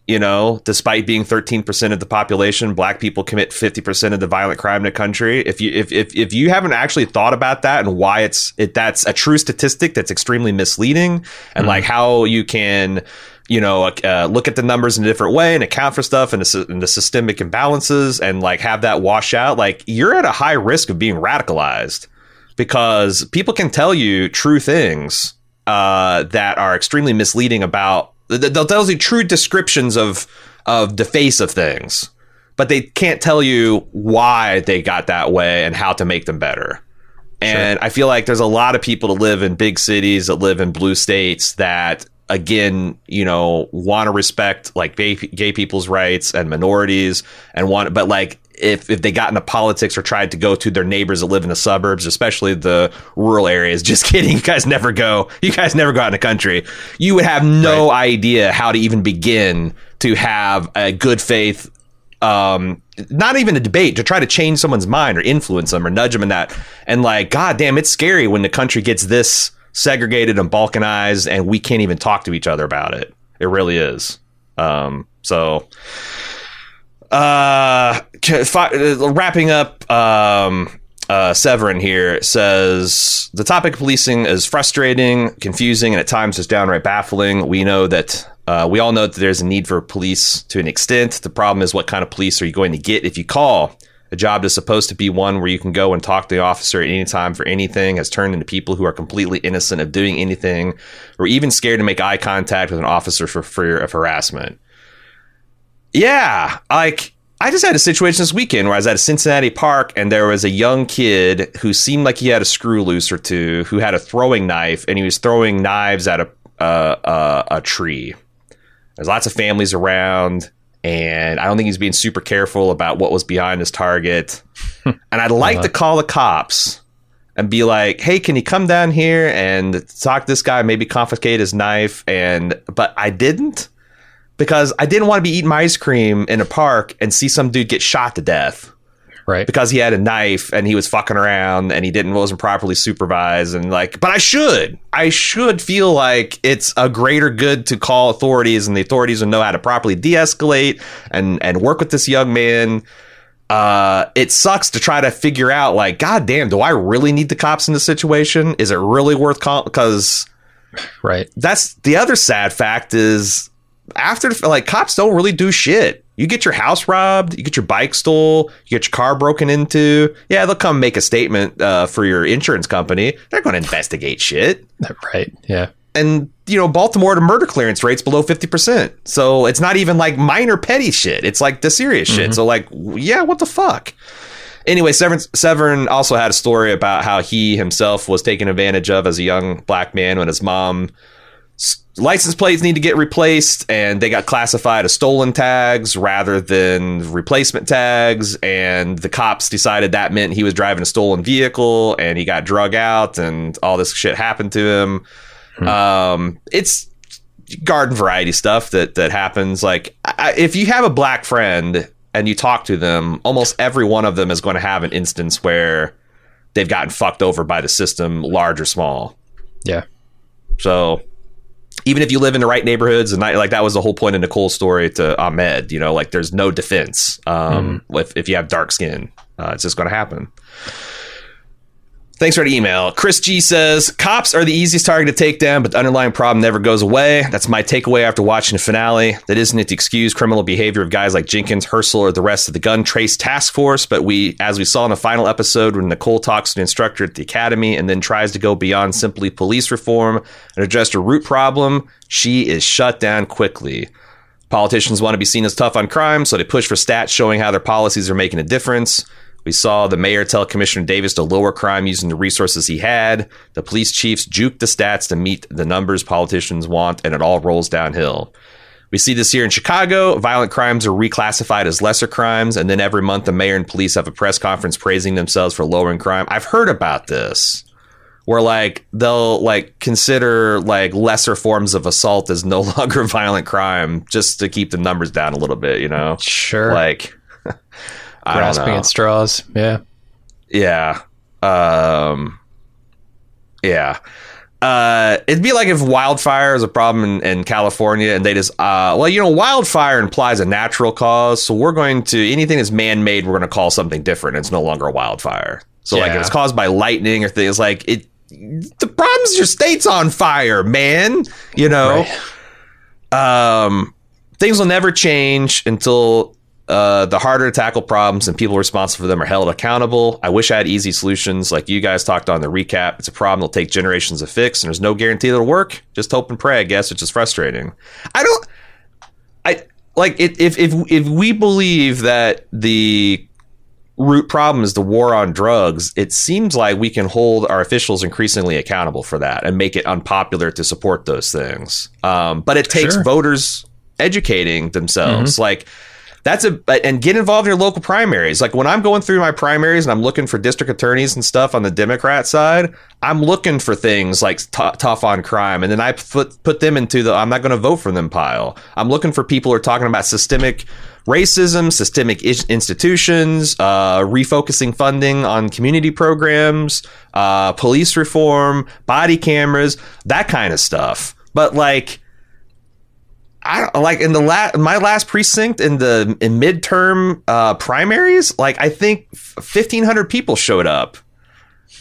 you know, despite being 13% of the population, black people commit 50% of the violent crime in the country. If you if, if if you haven't actually thought about that and why it's it that's a true statistic that's extremely misleading and mm-hmm. like how you can you know, uh, look at the numbers in a different way and account for stuff and the, and the, systemic imbalances and like have that wash out, like you're at a high risk of being radicalized because people can tell you true things uh, that are extremely misleading about They'll tell you true descriptions of of the face of things, but they can't tell you why they got that way and how to make them better. And sure. I feel like there's a lot of people that live in big cities that live in blue states that again, you know, want to respect like gay, gay people's rights and minorities and want, but like if if they got into politics or tried to go to their neighbors that live in the suburbs, especially the rural areas. Just *laughs* kidding. You guys never go. You guys never go out in the country. You would have no right. idea how to even begin to have a good faith. Um, not even a debate to try to change someone's mind or influence them or nudge them in that. And like, god damn, it's scary when the country gets this segregated and balkanized, and we can't even talk to each other about it. It really is. Um, so uh, wrapping up, um, uh, Severin here says the topic of policing is frustrating, confusing, and at times is downright baffling. We know that uh, we all know that there's a need for police to an extent. The problem is what kind of police are you going to get if you call? A job is supposed to be one where you can go and talk to the officer at any time for anything has turned into people who are completely innocent of doing anything or even scared to make eye contact with an officer for fear of harassment. Yeah, like I just had a situation this weekend where I was at a Cincinnati park and there was a young kid who seemed like he had a screw loose or two, who had a throwing knife and he was throwing knives at a uh, uh, a tree. There's lots of families around, and I don't think he's being super careful about what was behind his target. *laughs* and I'd like uh-huh. to call the cops and be like, "Hey, can you come down here and talk to this guy? Maybe confiscate his knife." And but I didn't because I didn't want to be eating my ice cream in a park and see some dude get shot to death. Right. Because he had a knife and he was fucking around and he didn't wasn't properly supervised and like but I should. I should feel like it's a greater good to call authorities and the authorities will know how to properly de-escalate and and work with this young man. Uh, it sucks to try to figure out like god damn, do I really need the cops in this situation? Is it really worth call because right. That's the other sad fact is after like cops don't really do shit You get your house robbed, you get your bike stole, you get your car broken into. Yeah, they'll come make a statement uh, for your insurance company. They're going to investigate shit. *laughs* Right. Yeah. And you know, Baltimore to murder clearance rates below fifty percent. So it's not even like minor petty shit. It's like the serious mm-hmm. shit. So like, yeah, what the fuck? Anyway, Severn, Severn also had a story about how he himself was taken advantage of as a young black man when his mom license plates need to get replaced and they got classified as stolen tags rather than replacement tags and the cops decided that meant he was driving a stolen vehicle and he got drug out and all this shit happened to him. Hmm. um, it's garden variety stuff that that happens. Like I, if you have a black friend and you talk to them almost every one of them is going to have an instance where they've gotten fucked over by the system large or small. Yeah. So even if you live in the right neighborhoods and like that was the whole point of Nicole's story to Ahmed, you know, like there's no defense um, mm. if, if you have dark skin. Uh, it's just going to happen. Thanks for the email. Chris G says cops are the easiest target to take down, but the underlying problem never goes away. That's my takeaway after watching the finale. That isn't it to excuse criminal behavior of guys like Jenkins, Hersl, or the rest of the gun trace task force, but we, as we saw in the final episode when Nicole talks to an instructor at the academy and then tries to go beyond simply police reform and address a root problem, she is shut down quickly. Politicians want to be seen as tough on crime, so they push for stats showing how their policies are making a difference. We saw the mayor tell Commissioner Davis to lower crime using the resources he had. The police chiefs juke the stats to meet the numbers politicians want, and it all rolls downhill. We see this here in Chicago. Violent crimes are reclassified as lesser crimes, and then every month the mayor and police have a press conference praising themselves for lowering crime. I've heard about this. Where like they'll like consider like lesser forms of assault as no *laughs* longer violent crime just to keep the numbers down a little bit, you know? Sure. Like *laughs* grasping at straws. Yeah. Yeah. Um, yeah. Uh, it'd be like if wildfire is a problem in, in California and they just, uh, well, you know, wildfire implies a natural cause. So we're going to, anything that's man made, we're going to call something different. It's no longer a wildfire. So, yeah. like, if it's caused by lightning or things like it, the problem is your state's on fire, man. You know, right. um, things will never change until uh, the harder to tackle problems and people responsible for them are held accountable. I wish I had easy solutions like you guys talked on the recap. It's a problem that'll take generations to fix, and there's no guarantee that'll work. Just hope and pray, I guess, which is frustrating. I don't. I like it, if if if we believe that the root problem is the war on drugs, it seems like we can hold our officials increasingly accountable for that and make it unpopular to support those things. Um, but it takes sure. voters educating themselves, mm-hmm. like that's a and get involved in your local primaries. Like when I'm going through my primaries and I'm looking for district attorneys and stuff on the Democrat side, I'm looking for things like t- tough on crime, and then I put put them into the I'm not going to vote for them pile. I'm looking for people who are talking about systemic racism, systemic institutions, uh, refocusing funding on community programs, uh, police reform, body cameras, that kind of stuff. But like I like in the last my last precinct in the in midterm uh, primaries, like I think fifteen hundred people showed up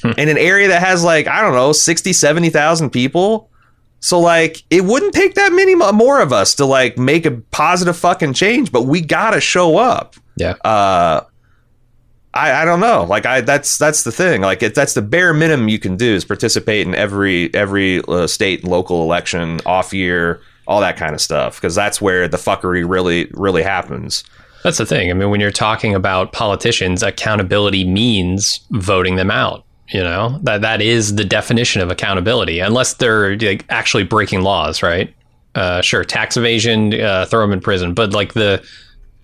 hmm. in an area that has like I don't know 60, 70,000 people. So like it wouldn't take that many more of us to like make a positive fucking change, but we gotta show up. Yeah. Uh, I, I don't know. Like I that's that's the thing. Like it, that's the bare minimum you can do is participate in every every uh, state and local election off year all that kind of stuff because that's where the fuckery really really happens. That's the thing. I mean, when you're talking about politicians, accountability means voting them out. You know that that is the definition of accountability, unless they're like, actually breaking laws, right? Uh, sure, tax evasion, uh, throw them in prison, but like the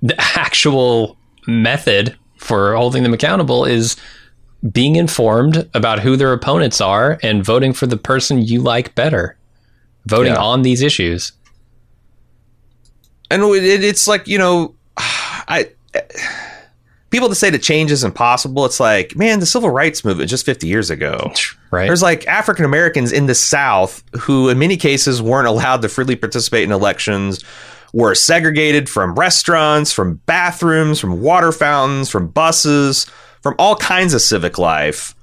the *laughs* actual method for holding them accountable is being informed about who their opponents are and voting for the person you like better voting yeah. on these issues. And it, it's like you know, *sighs* I people to say that change is impossible. It's like man, the civil rights movement just 50 years ago. Right. There's like African Americans in the South who, in many cases, weren't allowed to freely participate in elections. Were segregated from restaurants, from bathrooms, from water fountains, from buses, from all kinds of civic life,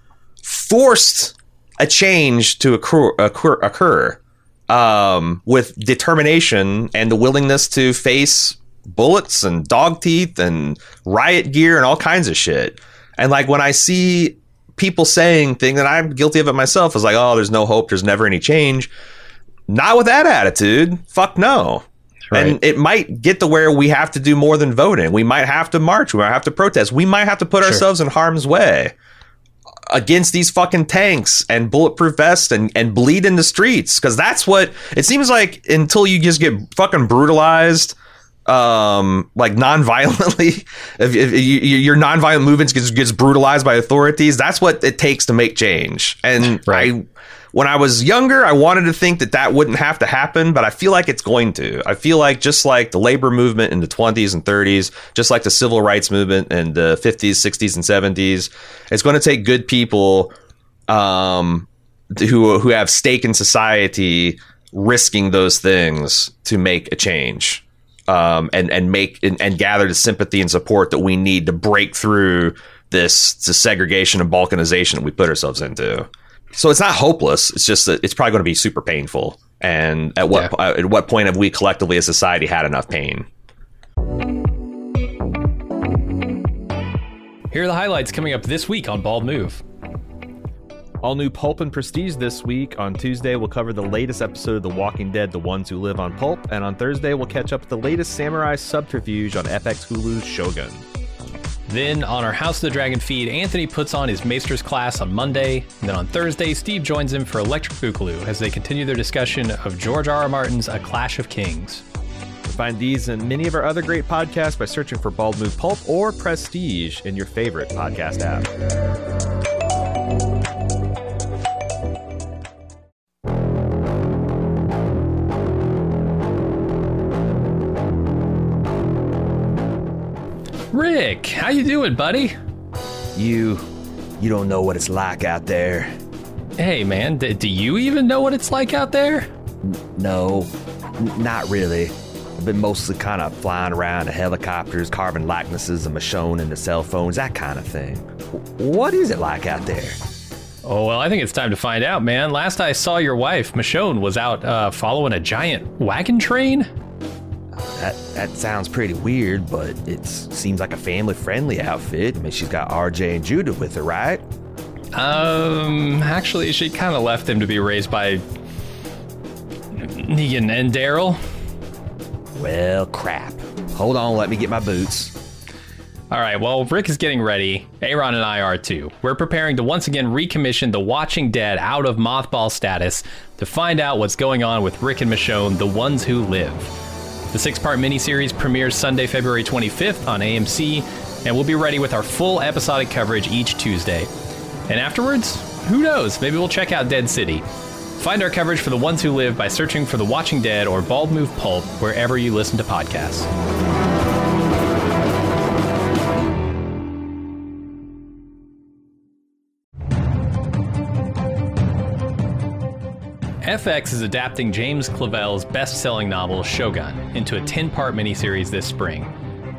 forced a change to occur, occur, occur um, with determination and the willingness to face bullets and dog teeth and riot gear and all kinds of shit. And like when I see people saying things that I'm guilty of it myself, is like, oh, there's no hope, there's never any change. Not with that attitude. Fuck no. Right. And it might get to where we have to do more than voting. We might have to march. We might have to protest. We might have to put sure. ourselves in harm's way against these fucking tanks and bulletproof vests and, and bleed in the streets. Cause that's what it seems like until you just get fucking brutalized um like non-violently *laughs* if, if you, your non-violent movements gets, gets brutalized by authorities that's what it takes to make change and right. i when I was younger, I wanted to think that that wouldn't have to happen, but I feel like it's going to. I feel like just like the labor movement in the 20s and 30s, just like the civil rights movement in the 50s, 60s, and 70s, it's going to take good people um, who who have stake in society risking those things to make a change. Um, and and make and, and gather the sympathy and support that we need to break through this, this segregation and balkanization that we put ourselves into. So it's not hopeless. It's just that it's probably going to be super painful. And at what yeah. at what point have we collectively as society had enough pain? Here are the highlights coming up this week on Bald Move. All new Pulp and Prestige this week. On Tuesday, we'll cover the latest episode of The Walking Dead, The Ones Who Live on Pulp. And on Thursday, we'll catch up with the latest samurai subterfuge on FX Hulu's Shogun. Then on our House of the Dragon feed, Anthony puts on his Maester's class on Monday. And then on Thursday, Steve joins him for Electric Boogaloo as they continue their discussion of George R. R. Martin's A Clash of Kings. Find these and many of our other great podcasts by searching for Bald Move Pulp or Prestige in your favorite podcast app. Rick, how you doing, buddy? You, you don't know what it's like out there. Hey, man, d- do you even know what it's like out there? N- no, N- not really. I've been mostly kind of flying around in helicopters, carving likenesses of Michonne into cell phones, that kind of thing. W- what is it like out there? Oh, well, I think it's time to find out, man. Last I saw your wife, Michonne, was out uh, following a giant wagon train. That that sounds pretty weird, but it seems like a family-friendly outfit. I mean, she's got RJ and Judith with her, right? Um, actually, she kind of left them to be raised by Negan and Daryl. Well, crap. Hold on, let me get my boots. All right, well, Rick is getting ready. Aaron and I are too. We're preparing to once again recommission The Watching Dead out of mothball status to find out what's going on with Rick and Michonne, the ones who live. The six part miniseries premieres Sunday, February 25th on AMC, and we'll be ready with our full episodic coverage each Tuesday. And afterwards, who knows? Maybe we'll check out Dead City. Find our coverage for the ones who live by searching for The Watching Dead or Bald Move Pulp wherever you listen to podcasts. FX is adapting James Clavell's best selling novel Shogun into a 10 part miniseries this spring.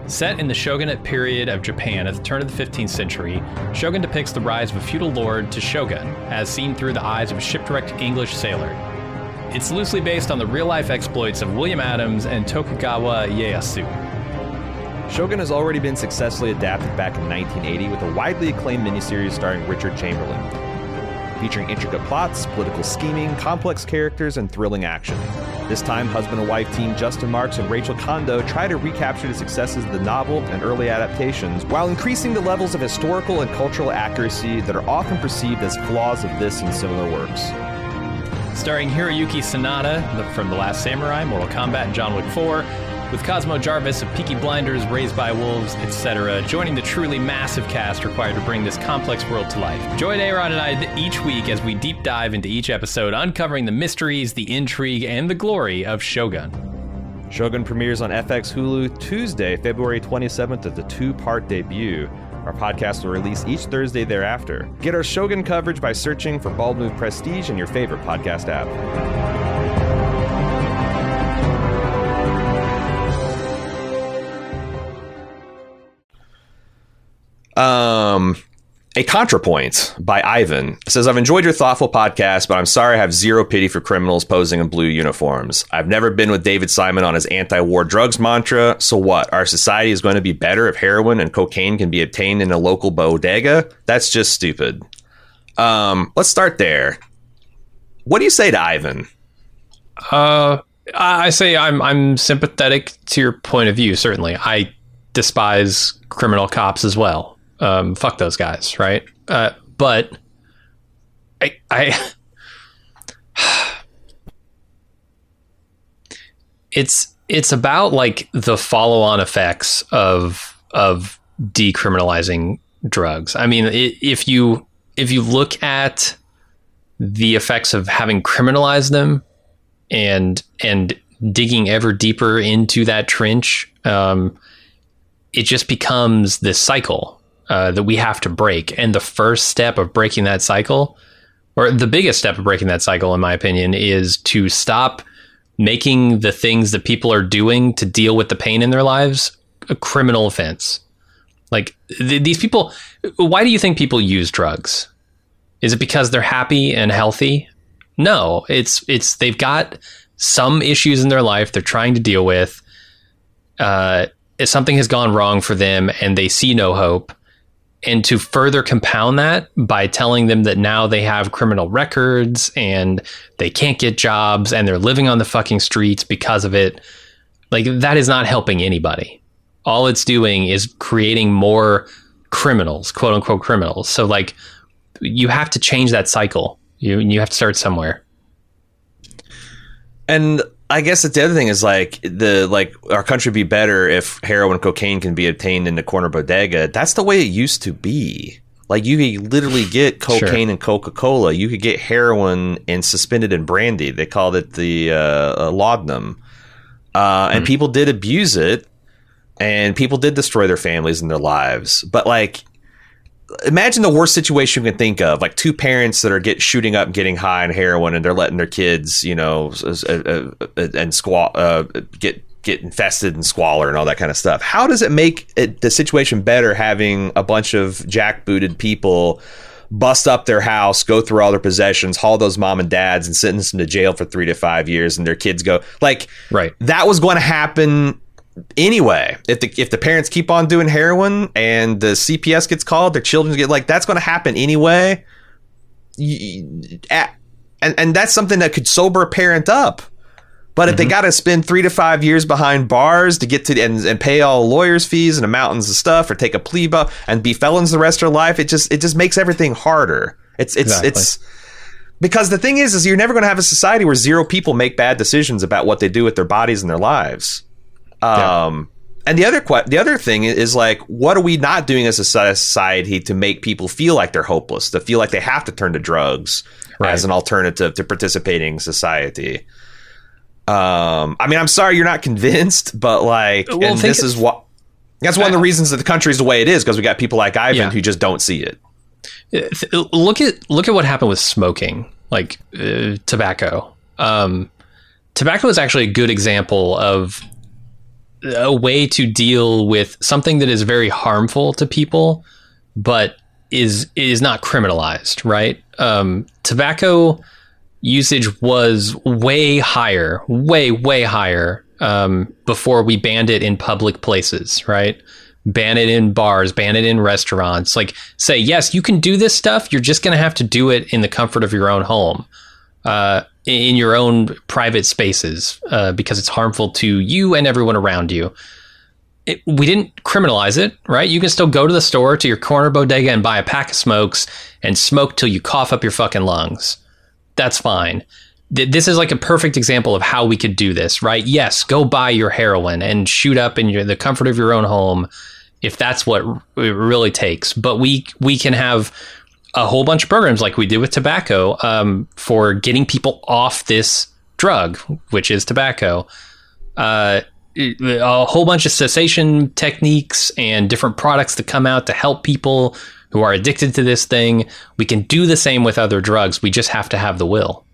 Set in the shogunate period of Japan at the turn of the 15th century, Shogun depicts the rise of a feudal lord to shogun, as seen through the eyes of a shipwrecked English sailor. It's loosely based on the real life exploits of William Adams and Tokugawa Ieyasu. Shogun has already been successfully adapted back in 1980 with a widely acclaimed miniseries starring Richard Chamberlain featuring intricate plots, political scheming, complex characters, and thrilling action. This time, husband and wife team Justin Marks and Rachel Kondo try to recapture the successes of the novel and early adaptations while increasing the levels of historical and cultural accuracy that are often perceived as flaws of this and similar works. Starring Hiroyuki Sanada from The Last Samurai, Mortal Kombat, and John Wick 4, with Cosmo Jarvis of Peaky Blinders, Raised by Wolves, etc., joining the truly massive cast required to bring this complex world to life. Join Aaron and I each week as we deep dive into each episode, uncovering the mysteries, the intrigue, and the glory of Shogun. Shogun premieres on FX Hulu Tuesday, February 27th at the two part debut. Our podcast will release each Thursday thereafter. Get our Shogun coverage by searching for Bald Move Prestige in your favorite podcast app. Um, a ContraPoint by Ivan says, I've enjoyed your thoughtful podcast, but I'm sorry I have zero pity for criminals posing in blue uniforms. I've never been with David Simon on his anti war drugs mantra. So what? Our society is going to be better if heroin and cocaine can be obtained in a local bodega? That's just stupid. Um, let's start there. What do you say to Ivan? Uh, I say I'm I'm sympathetic to your point of view. Certainly, I despise criminal cops as well um, fuck those guys, right? Uh, but I, I *sighs* it's it's about like the follow-on effects of of decriminalizing drugs. I mean, if you if you look at the effects of having criminalized them and and digging ever deeper into that trench, um, it just becomes this cycle uh, that we have to break. And the first step of breaking that cycle, or the biggest step of breaking that cycle, in my opinion, is to stop making the things that people are doing to deal with the pain in their lives a criminal offense. Like th- these people, why do you think people use drugs? Is it because they're happy and healthy? No, it's it's they've got some issues in their life they're trying to deal with. Uh, something has gone wrong for them and they see no hope and to further compound that by telling them that now they have criminal records and they can't get jobs and they're living on the fucking streets because of it like that is not helping anybody. All it's doing is creating more criminals quote unquote criminals. So like you have to change that cycle. You you have to start somewhere. And I guess the other thing is like the like our country be better if heroin and cocaine can be obtained in the corner bodega. That's the way it used to be. Like you could literally get cocaine sure. and Coca Cola. You could get heroin and suspended in brandy. They called it the uh, laudanum, uh, and mm people did abuse it, and people did destroy their families and their lives. But like imagine the worst situation you can think of like two parents that are get shooting up and getting high on heroin and they're letting their kids you know uh, uh, uh, and squall uh, get get infested and squalor and all that kind of stuff. How does it make it, the situation better having a bunch of jackbooted people bust up their house go through all their possessions haul those mom and dads and sentence them to jail for three to five years and their kids go like right. that was going to happen anyway, if the if the parents keep on doing heroin and the CPS gets called, their children get like that's going to happen anyway. and and that's something that could sober a parent up. But if mm-hmm. they got to spend three to five years behind bars to get to and, and pay all lawyers' fees and the mountains of stuff, or take a plea bu- and be felons the rest of their life, it just it just makes everything harder. It's it's exactly. it's because the thing is, is you're never going to have a society where zero people make bad decisions about what they do with their bodies and their lives. Um, yeah. And the other que- the other thing is like, what are we not doing as a society to make people feel like they're hopeless, to feel like they have to turn to drugs right. as an alternative to participating in society? Um, I mean, I'm sorry you're not convinced, but like, well, and this is what that's one of the reasons that the country is the way it is because we got people like Ivan yeah. who just don't see it. Uh, look at look at what happened with smoking, like uh, tobacco. Um, tobacco is actually a good example of a way to deal with something that is very harmful to people, but is is not criminalized, right? Um, tobacco usage was way higher, way way higher um, before we banned it in public places, right? Ban it in bars, ban it in restaurants. Like say, yes, you can do this stuff. You're just to have to do it in the comfort of your own home. Uh, in your own private spaces uh, because it's harmful to you and everyone around you. It, we didn't criminalize it, right? You can still go to the store to your corner bodega and buy a pack of smokes and smoke till you cough up your fucking lungs. That's fine. This is like a perfect example of how we could do this, right? Yes, go buy your heroin and shoot up in your, the comfort of your own home if that's what it really takes. But we we can have a whole bunch of programs like we did with tobacco um, for getting people off this drug, which is tobacco. Uh, a whole bunch of cessation techniques and different products that come out to help people who are addicted to this thing. We can do the same with other drugs. We just have to have the will.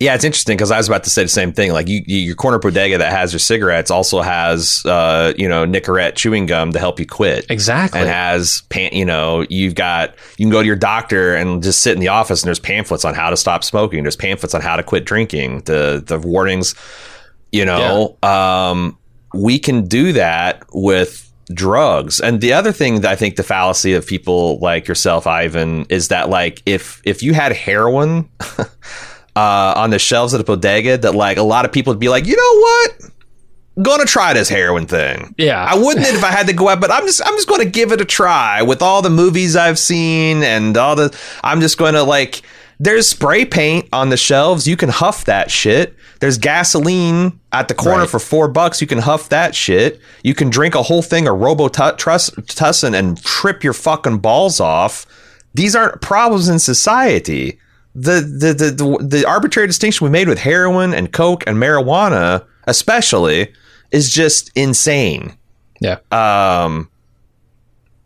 Yeah, it's interesting because I was about to say the same thing. Like you, you, your corner bodega that has your cigarettes also has, uh, you know, Nicorette chewing gum to help you quit. Exactly. And has, pan- you know, you've got, you can go to your doctor and just sit in the office and there's pamphlets on how to stop smoking. There's pamphlets on how to quit drinking. The, the warnings, you know, yeah. um, we can do that with drugs. And the other thing that I think the fallacy of people like yourself, Ivan, is that like if if you had heroin *laughs* uh, on the shelves at the bodega that like a lot of people would be like, you know what? gonna try this heroin thing. Yeah. I wouldn't if I had to go out, but I'm just I'm just gonna give it a try with all the movies I've seen and all the I'm just gonna like there's spray paint on the shelves. You can huff that shit. There's gasoline at the corner right. for four bucks. You can huff that shit. You can drink a whole thing of Robitussin and trip your fucking balls off. These aren't problems in society the, the the the the arbitrary distinction we made with heroin and coke and marijuana, especially, is just insane. Yeah. Um.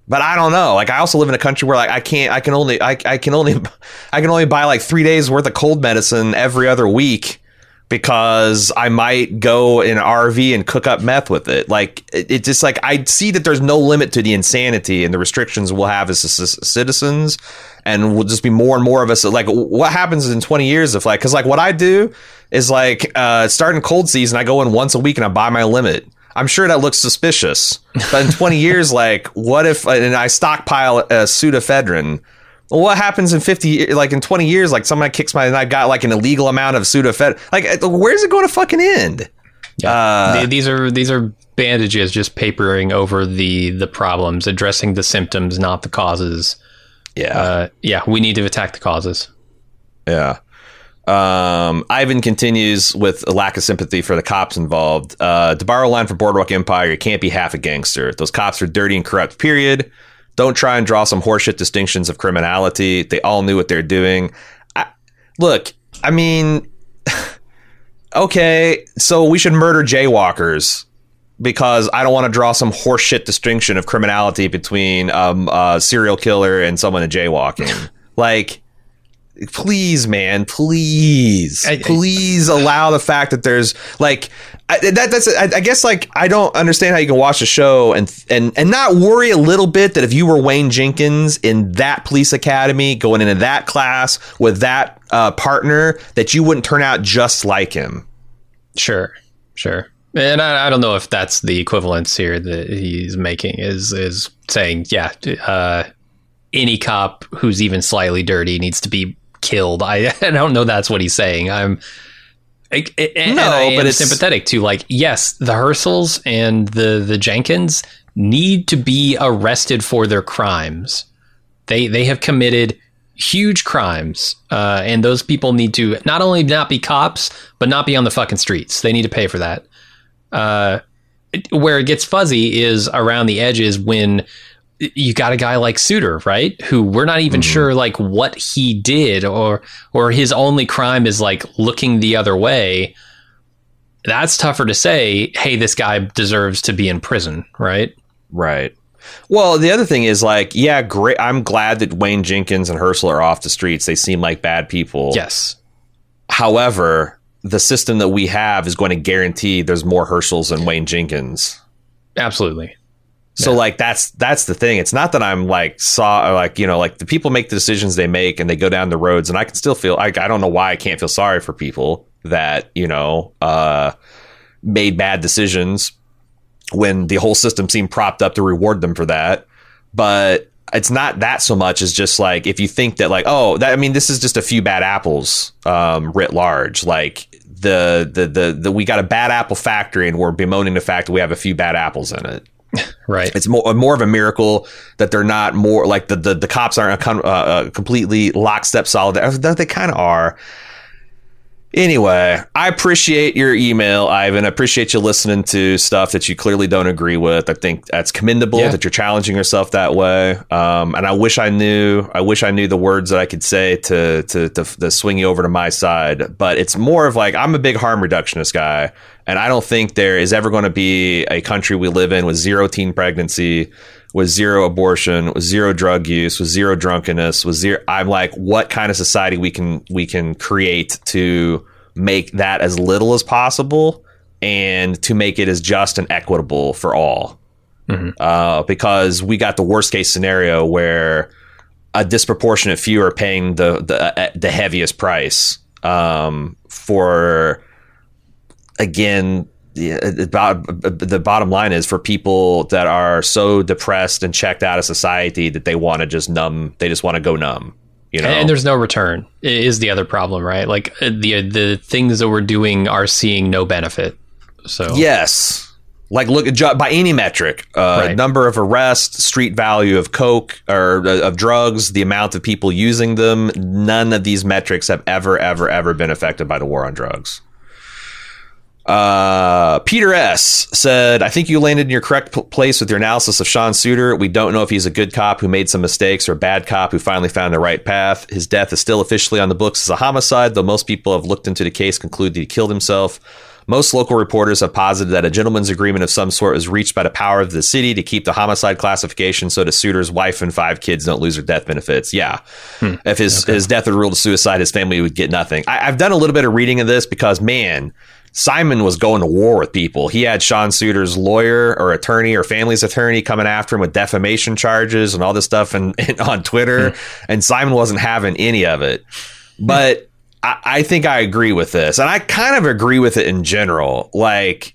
But I don't know. Like I also live in a country where like I can't. I can only. I, I can only. *laughs* I can only buy like three days worth of cold medicine every other week because I might go in an RV and cook up meth with it. Like it, it, just like I see that there's no limit to the insanity and the restrictions we'll have as citizens, and we'll just be more and more of us. Like what happens in 20 years if like because like what I do is like uh, starting cold season, I go in once a week and I buy my limit. I'm sure that looks suspicious, but in 20 *laughs* years, like what if and I stockpile a pseudoephedrine well, what happens in 50 like in 20 years? Like somebody kicks my and i got like an illegal amount of pseudoephedrine like uh, where's it going to fucking end? Yeah. Uh, these are these are bandages just papering over the the problems addressing the symptoms not the causes. Yeah. Uh, yeah we need to attack the causes. Yeah. Um, Ivan continues with a lack of sympathy for the cops involved. Uh, to borrow a line from Boardwalk Empire, you can't be half a gangster. Those cops are dirty and corrupt, period. Don't try and draw some horseshit distinctions of criminality. They all knew what they're doing. I, look, I mean, *laughs* okay, so we should murder jaywalkers because I don't want to draw some horseshit distinction of criminality between um, a serial killer and someone in jaywalking. *laughs* like, please, man, please, I, please I, allow the fact that there's like I, that. That's I, I, guess like I don't understand how you can watch a show and and and not worry a little bit that if you were Wayne Jenkins in that police academy going into that class with that uh, partner that you wouldn't turn out just like him. Sure, sure. And I, I don't know if that's the equivalence here that he's making is is saying, yeah, uh, any cop who's even slightly dirty needs to be killed. I, *laughs* I don't know that's what he's saying. I'm No, and but it's sympathetic to like yes, the Hersls and the the Jenkins need to be arrested for their crimes. They they have committed huge crimes, uh, and those people need to not only not be cops, but not be on the fucking streets. They need to pay for that. Uh, where it gets fuzzy is around the edges when you got a guy like Suiter, right? Who we're not even mm-hmm. sure like what he did or or his only crime is like looking the other way. That's tougher to say, hey, this guy deserves to be in prison, right? Right. Well, the other thing is like, yeah, great. I'm glad that Wayne Jenkins and Hersl are off the streets. They seem like bad people. Yes. However, the system that we have is going to guarantee there's more Hersls and Wayne Jenkins. Absolutely. So yeah. like that's that's the thing. It's not that I'm like saw like you know like the people make the decisions they make and they go down the roads and I can still feel I I don't know why I can't feel sorry for people that you know uh, made bad decisions when the whole system seemed propped up to reward them for that. But it's not that so much as just like if you think that like oh that I mean this is just a few bad apples um, writ large like the, the the the we got a bad apple factory and we're bemoaning the fact that we have a few bad apples in it *laughs* right. It's more more of a miracle that they're not more like the the, the cops aren't a, uh, completely lockstep solid. They kind of are. Anyway, I appreciate your email, Ivan. I appreciate you listening to stuff that you clearly don't agree with. I think that's commendable yeah. that you're challenging yourself that way. Um, and I wish I knew. I wish I knew the words that I could say to, to to to swing you over to my side. But it's more of like I'm a big harm reductionist guy, and I don't think there is ever going to be a country we live in with zero teen pregnancy with zero abortion, with zero drug use, with zero drunkenness, with zero. I'm like, what kind of society we can we can create to make that as little as possible and to make it as just and equitable for all. Mm-hmm. Uh, because we got the worst case scenario where a disproportionate few are paying the the, uh, the heaviest price um, for again the, the bottom line is for people that are so depressed and checked out of society that they want to just numb they just want to go numb you know? and there's no return is the other problem right like uh, the the things that we're doing are seeing no benefit so yes like look at by any metric uh, right. number of arrests street value of coke or uh, of drugs the amount of people using them none of these metrics have ever ever ever been affected by the war on drugs uh, Peter S said, I think you landed in your correct p- place with your analysis of Sean Suiter. We don't know if he's a good cop who made some mistakes or a bad cop who finally found the right path. His death is still officially on the books as a homicide, though most people have looked into the case conclude that he killed himself. Most local reporters have posited that a gentleman's agreement of some sort was reached by the power of the city to keep the homicide classification so the Suiter's wife and five kids don't lose their death benefits. Yeah. Hmm. If his, okay. his death were ruled a suicide, his family would get nothing. I, I've done a little bit of reading of this because, man, Simon was going to war with people. He had Sean Suiter's lawyer or attorney or family's attorney coming after him with defamation charges and all this stuff and, *laughs* and on Twitter. Mm. And Simon wasn't having any of it. But I, I think I agree with this. And I kind of agree with it in general. Like,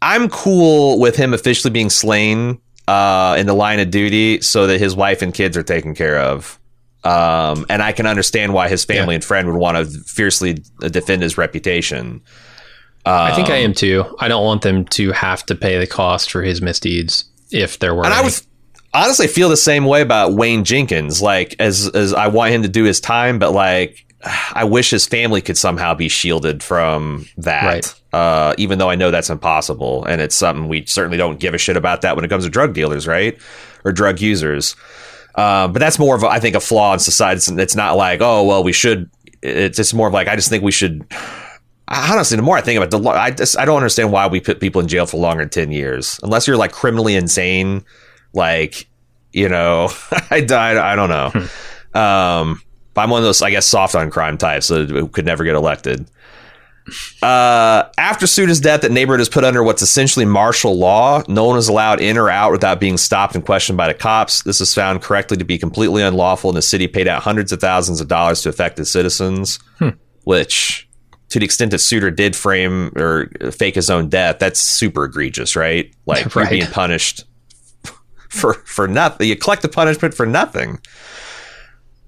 I'm cool with him officially being slain uh, in the line of duty so that his wife and kids are taken care of. Um, and I can understand why his family yeah. and friend would want to fiercely defend his reputation. I think I am too. I don't want them to have to pay the cost for his misdeeds if there were. And any. I was honestly feel the same way about Wayne Jenkins. Like as as I want him to do his time, but like I wish his family could somehow be shielded from that. Right. Uh, even though I know that's impossible, and it's something we certainly don't give a shit about that when it comes to drug dealers, right, or drug users. Uh, but that's more of a, I think a flaw in society. It's, it's not like oh well we should. It's just more of like I just think we should honestly, the more I think about it, the I just I don't understand why we put people in jail for longer than ten years, unless you're like criminally insane. Like, you know, *laughs* I died. I don't know. Hmm. Um, but I'm one of those, I guess, soft on crime types that could never get elected. Uh, after Suiter's death, that neighborhood is put under what's essentially martial law. No one is allowed in or out without being stopped and questioned by the cops. This is found correctly to be completely unlawful, and the city paid out hundreds of thousands of dollars to affected citizens, hmm. which to the extent that Suiter did frame or fake his own death, that's super egregious, right? *laughs* Like right. you're being punished for for nothing. You collect the punishment for nothing.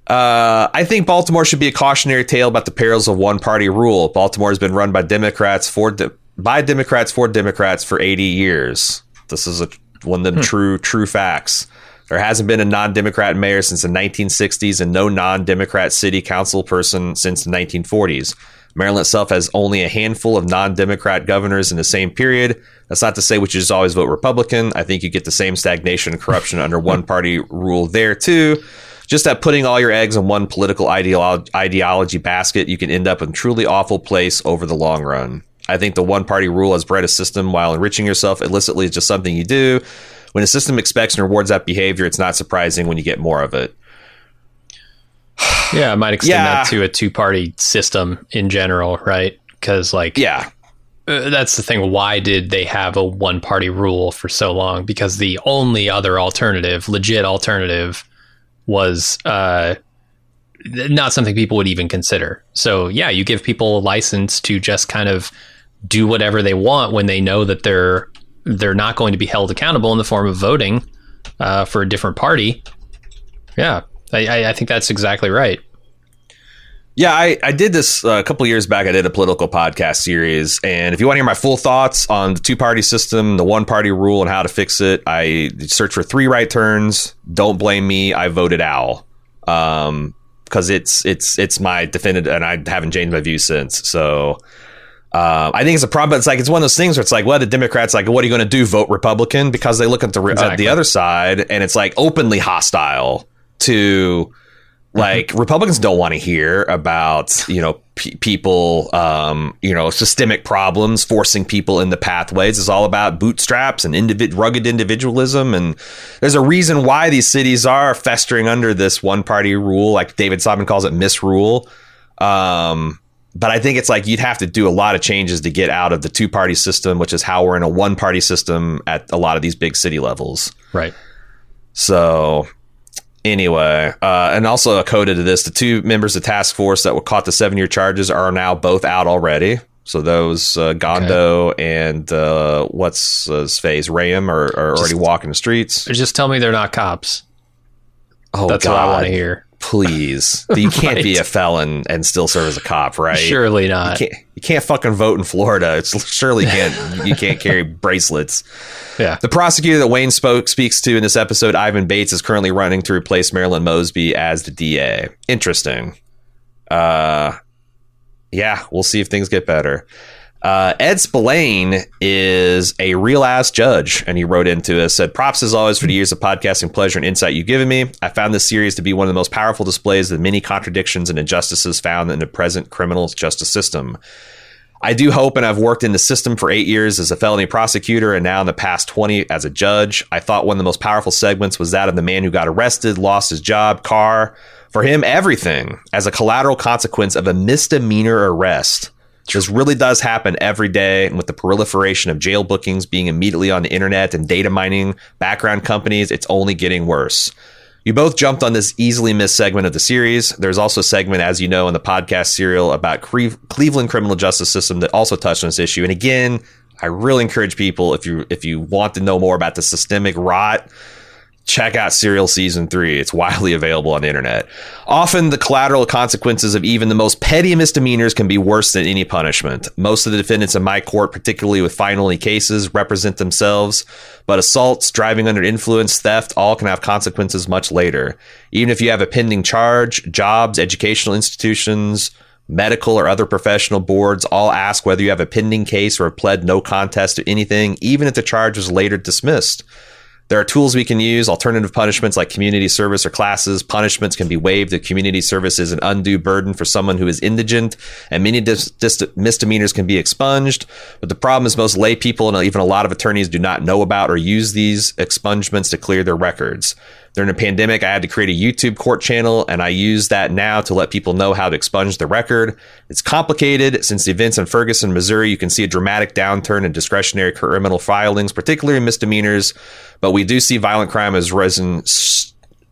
Uh, I think Baltimore should be a cautionary tale about the perils of one party rule. Baltimore has been run by Democrats for de- by Democrats for Democrats for 80 years. This is a, one of the hmm. true true facts. There hasn't been a non-Democrat mayor since the 1960s and no non-Democrat city council person since the 1940s. Maryland itself has only a handful of non Democrat governors in the same period. That's not to say we should just always vote Republican. I think you get the same stagnation and corruption under *laughs* one party rule there, too. Just that putting all your eggs in one political ideolo- ideology basket, you can end up in a truly awful place over the long run. I think the one party rule has bred a system while enriching yourself illicitly is just something you do. When a system expects and rewards that behavior, it's not surprising when you get more of it. *sighs* yeah, I might extend yeah. that to a two party system in general, right? Because, like, yeah, uh, that's the thing. Why did they have a one party rule for so long? Because the only other alternative, legit alternative, was uh, not something people would even consider. So, yeah, you give people a license to just kind of do whatever they want when they know that they're they're not going to be held accountable in the form of voting uh, for a different party. Yeah, I, I think that's exactly right. Yeah, I, I did this uh, a couple years back. I did a political podcast series. And if you want to hear my full thoughts on the two party system, the one party rule, and how to fix it, I search for three right turns. Don't blame me. I voted owl. Um, because it's it's it's my definitive, and I haven't changed my view since. So uh, I think it's a problem. But it's like it's one of those things where it's like, well, the Democrats like, what are you going to do? Vote Republican because they look at the exactly. uh, the other side, and it's like openly hostile to like mm-hmm. Republicans don't want to hear about you know people um, you know systemic problems forcing people in the pathways. It's all about bootstraps and individ- rugged individualism, and there's a reason why these cities are festering under this one party rule, like David Simon calls it misrule. Um, but I think it's like you'd have to do a lot of changes to get out of the two party system, which is how we're in a one party system at a lot of these big city levels. Right. So anyway, uh, and also a coda to this: the two members of task force that were caught the seven year charges are now both out already. So those uh, Gondo okay. and uh, what's his face Rayam are, are just, already walking the streets. Just tell me they're not cops. Oh, that's God. what I want to hear. Please, you can't *laughs* right. be a felon and still serve as a cop, right? Surely not. You can't, you can't fucking vote in Florida. It's surely can't *laughs* you can't carry bracelets. Yeah. The prosecutor that Wayne spoke speaks to in this episode, Ivan Bates, is currently running to replace Marilyn Mosby as the DA. Interesting. Uh, yeah, we'll see if things get better. Uh, Ed Spillane is a real ass judge, and he wrote into us said, "Props as always for the years of podcasting pleasure and insight you've given me. I found this series to be one of the most powerful displays of the many contradictions and injustices found in the present criminal justice system." I do hope, and I've worked in the system for eight years as a felony prosecutor and now in the past 20 as a judge. I thought one of the most powerful segments was that of the man who got arrested, lost his job, car. For him, everything as a collateral consequence of a misdemeanor arrest. This really does happen every day. And with the proliferation of jail bookings being immediately on the internet and data mining background companies, it's only getting worse. You both jumped on this easily missed segment of the series. There's also a segment, as you know, in the podcast serial about Cleveland criminal justice system that also touched on this issue. And again, I really encourage people if you if you want to know more about the systemic rot check out Serial Season 3. It's widely available on the internet. Often, the collateral consequences of even the most petty misdemeanors can be worse than any punishment. Most of the defendants in my court, particularly with finally cases, represent themselves, but assaults, driving under influence, theft, all can have consequences much later. Even if you have a pending charge, jobs, educational institutions, medical or other professional boards all ask whether you have a pending case or have pled no contest to anything, even if the charge was later dismissed. There are tools we can use, alternative punishments like community service or classes. Punishments can be waived if community service is an undue burden for someone who is indigent, and many dis- dis- misdemeanors can be expunged. But the problem is most lay people and even a lot of attorneys do not know about or use these expungements to clear their records. During the pandemic, I had to create a YouTube court channel, and I use that now to let people know how to expunge the record. It's complicated. Since the events in Ferguson, Missouri, you can see a dramatic downturn in discretionary criminal filings, particularly misdemeanors, but we do see violent crime has risen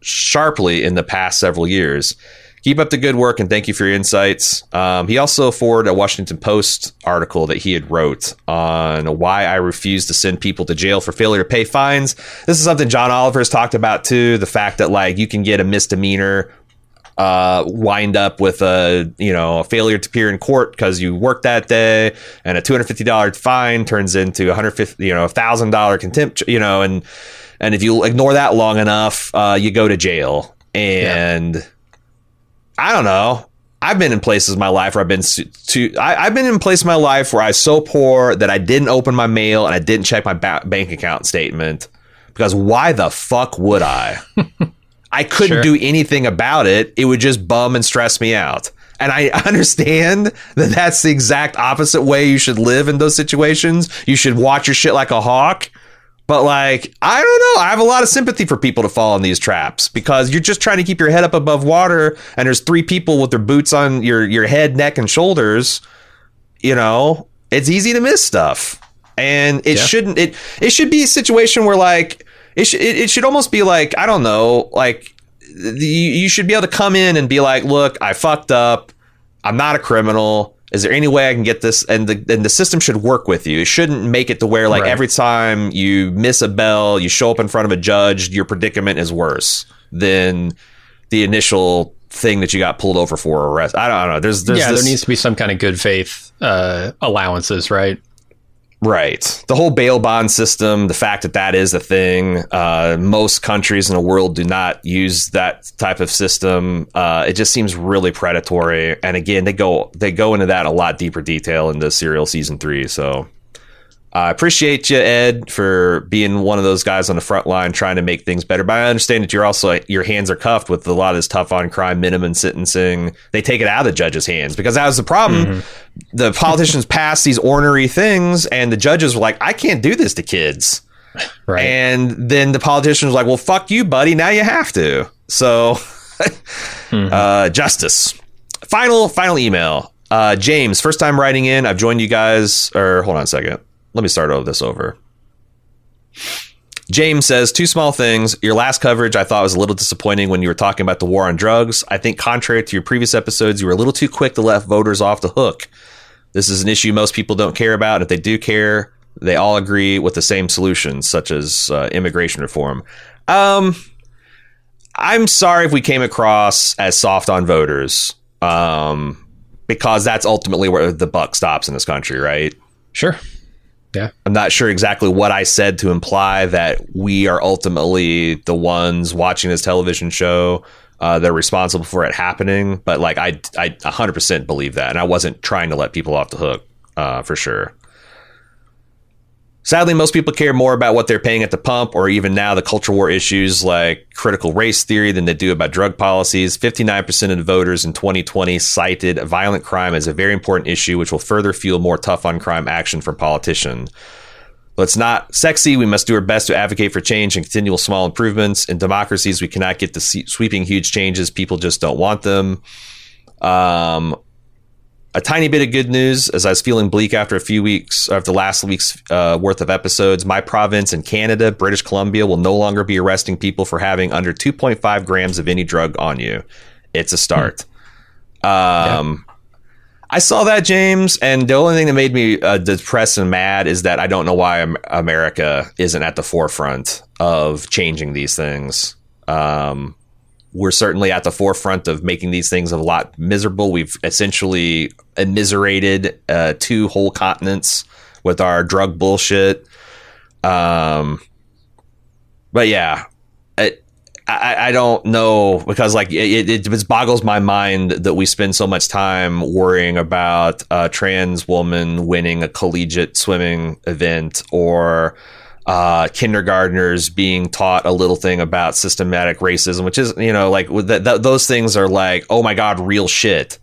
sharply in the past several years. Keep up the good work and thank you for your insights. Um, he also forwarded a Washington Post article that he had wrote on why I refuse to send people to jail for failure to pay fines. This is something John Oliver has talked about too. The fact that like you can get a misdemeanor uh, wind up with a you know a failure to appear in court because you worked that day, and a two hundred fifty dollar fine turns into a hundred fifty you know a thousand dollar contempt you know and and if you ignore that long enough, uh, you go to jail and. Yeah I don't know. I've been in places in my life where I've been to. I, have been in places in my life where I was so poor that I didn't open my mail and I didn't check my ba- bank account statement because why the fuck would I? *laughs* I couldn't sure. do anything about it. It would just bum and stress me out. And I *laughs* understand that that's the exact opposite way you should live in those situations. You should watch your shit like a hawk. But like, I don't know. I have a lot of sympathy for people to fall in these traps because you're just trying to keep your head up above water and there's three people with their boots on your your head, neck and shoulders. You know, it's easy to miss stuff. And it yeah. shouldn't it it should be a situation where like it should it, it should almost be like, I don't know, like you, you should be able to come in and be like, "Look, I fucked up. I'm not a criminal is there any way I can get this? And the and the system should work with you. It shouldn't make it to where like right. every time you miss a bell, you show up in front of a judge, your predicament is worse than the initial thing that you got pulled over for arrest. I don't, I don't know. There's, there's yeah, this, there needs to be some kind of good faith uh, allowances, right? Right. The whole bail bond system, the fact that that is a thing, uh, most countries in the world do not use that type of system. Uh, it just seems really predatory. And again, they go they go into that a lot deeper detail in the serial season three. So I appreciate you, Ed, for being one of those guys on the front line trying to make things better. But I understand that you're also your hands are cuffed with a lot of this tough on crime minimum sentencing. They take it out of the judge's hands because that was the problem. Mm-hmm. The politicians *laughs* pass these ornery things, and the judges were like, "I can't do this to kids." *laughs* Right. And then the politicians were like, "Well, fuck you, buddy. Now you have to." So, *laughs* mm-hmm. uh, justice. Final final email. Uh, James, first time writing in. I've joined you guys. Or hold on a second. Let me start over this over. James says two small things. Your last coverage I thought was a little disappointing when you were talking about the war on drugs. I think contrary to your previous episodes, you were a little too quick to let voters off the hook. This is an issue most people don't care about. If they do care, they all agree with the same solutions, such as uh, immigration reform. Um, I'm sorry if we came across as soft on voters, um, because that's ultimately where the buck stops in this country, right? Sure. Yeah. I'm not sure exactly what I said to imply that we are ultimately the ones watching this television show. Uh, they're responsible for it happening, but like I, I 100% believe that, and I wasn't trying to let people off the hook uh, for sure. Sadly, most people care more about what they're paying at the pump or even now the culture war issues like critical race theory than they do about drug policies. 59% of the voters in 2020 cited violent crime as a very important issue, which will further fuel more tough on crime action from politicians. Well, it's not sexy. We must do our best to advocate for change and continual small improvements. In democracies, we cannot get the sweeping huge changes. People just don't want them. Um, a tiny bit of good news as I was feeling bleak after a few weeks after last week's uh, worth of episodes. My province in Canada, British Columbia, will no longer be arresting people for having under 2.5 grams of any drug on you. It's a start. Hmm. Um, yeah. I saw that, James, and the only thing that made me uh, depressed and mad is that I don't know why America isn't at the forefront of changing these things. Um, we're certainly at the forefront of making these things a lot miserable. We've essentially immiserated uh, two whole continents with our drug bullshit. Um, but yeah, it, I, I don't know because like it, it, it boggles my mind that we spend so much time worrying about a trans woman winning a collegiate swimming event or uh, kindergartners being taught a little thing about systematic racism, which is, you know, like th- th- those things are like, oh my God, real shit.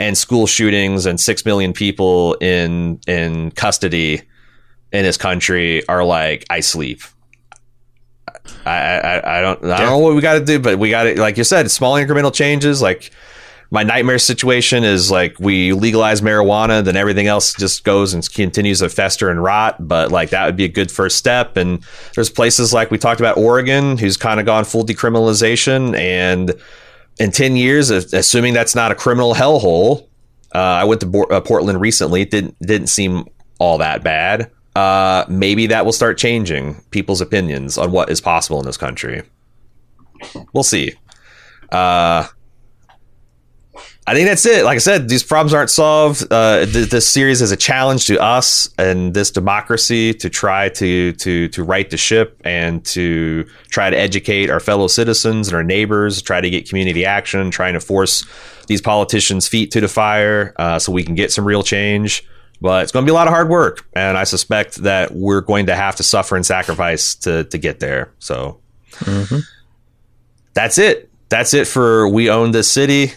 And school shootings and six million people in in custody in this country are like, I sleep. I, I, I don't I don't know what we got to do, but we got to, like you said, small incremental changes. Like my nightmare situation is like we legalize marijuana, then everything else just goes and continues to fester and rot. But like that would be a good first step. And there's places like we talked about Oregon, who's kind of gone full decriminalization. And in 10 years, assuming that's not a criminal hellhole, uh, I went to Bo- uh, Portland recently. It didn't didn't seem all that bad. Uh, maybe that will start changing people's opinions on what is possible in this country. We'll see. Uh, I think that's it. Like I said, these problems aren't solved. Uh, th- this series is a challenge to us and this democracy to try to to to right the ship and to try to educate our fellow citizens and our neighbors. Try to get community action, trying to force these politicians' feet to the fire uh, so we can get some real change. But it's going to be a lot of hard work, and I suspect that we're going to have to suffer and sacrifice to to get there. So mm-hmm. that's it. That's it for we own this city.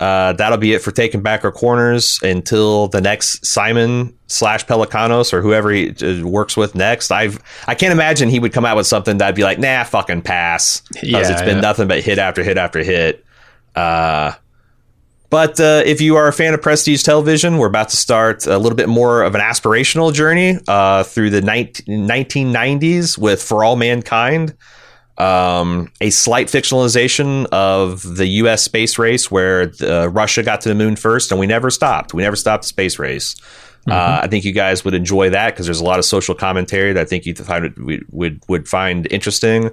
Uh, that'll be it for taking back our corners until the next Simon slash Pelecanos or whoever he uh, works with next. I've I can't imagine he would come out with something that'd be like, nah, fucking pass, because yeah, it's been yeah. nothing but hit after hit after hit. Uh, but uh, if you are a fan of prestige television, we're about to start a little bit more of an aspirational journey uh, through the 19- 1990s with For All Mankind um, a slight fictionalization of the U.S. space race where the, uh, Russia got to the moon first, and we never stopped. We never stopped the space race. Uh, mm-hmm. Uh, I think you guys would enjoy that because there's a lot of social commentary that I think you find would would, would find interesting.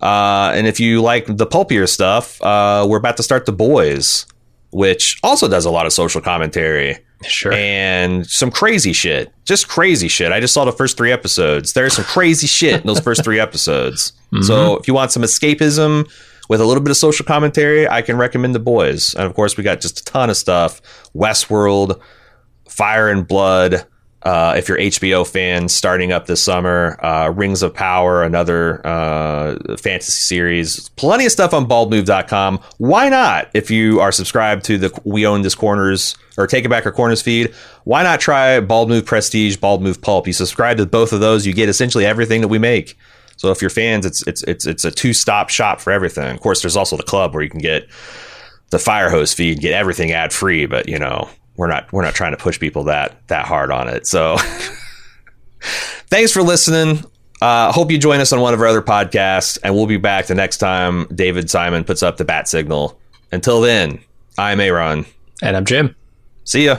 Uh, and if you like the pulpier stuff, uh, we're about to start the boys, which also does a lot of social commentary. Sure. And some crazy shit. Just crazy shit. I just saw the first three episodes. There's some crazy shit in those first three episodes. Mm-hmm. So if you want some escapism with a little bit of social commentary, I can recommend The Boys. And of course, we got just a ton of stuff Westworld, Fire and Blood, uh, if you're HBO fans, starting up this summer, uh, Rings of Power, another uh, fantasy series. Plenty of stuff on baldmove.com. Why not? If you are subscribed to the We Own This Corners or Take It Back or Corners feed, why not try Bald Move Prestige, Bald Move Pulp? You subscribe to both of those, you get essentially everything that we make. So if you're fans, it's it's it's it's a two stop shop for everything. Of course, there's also the club where you can get the fire hose feed, get everything ad free. But you know, we're not we're not trying to push people that that hard on it. So *laughs* thanks for listening. Uh, hope you join us on one of our other podcasts, and we'll be back the next time David Simon puts up the bat signal. Until then, I'm Aaron. And I'm Jim. See ya.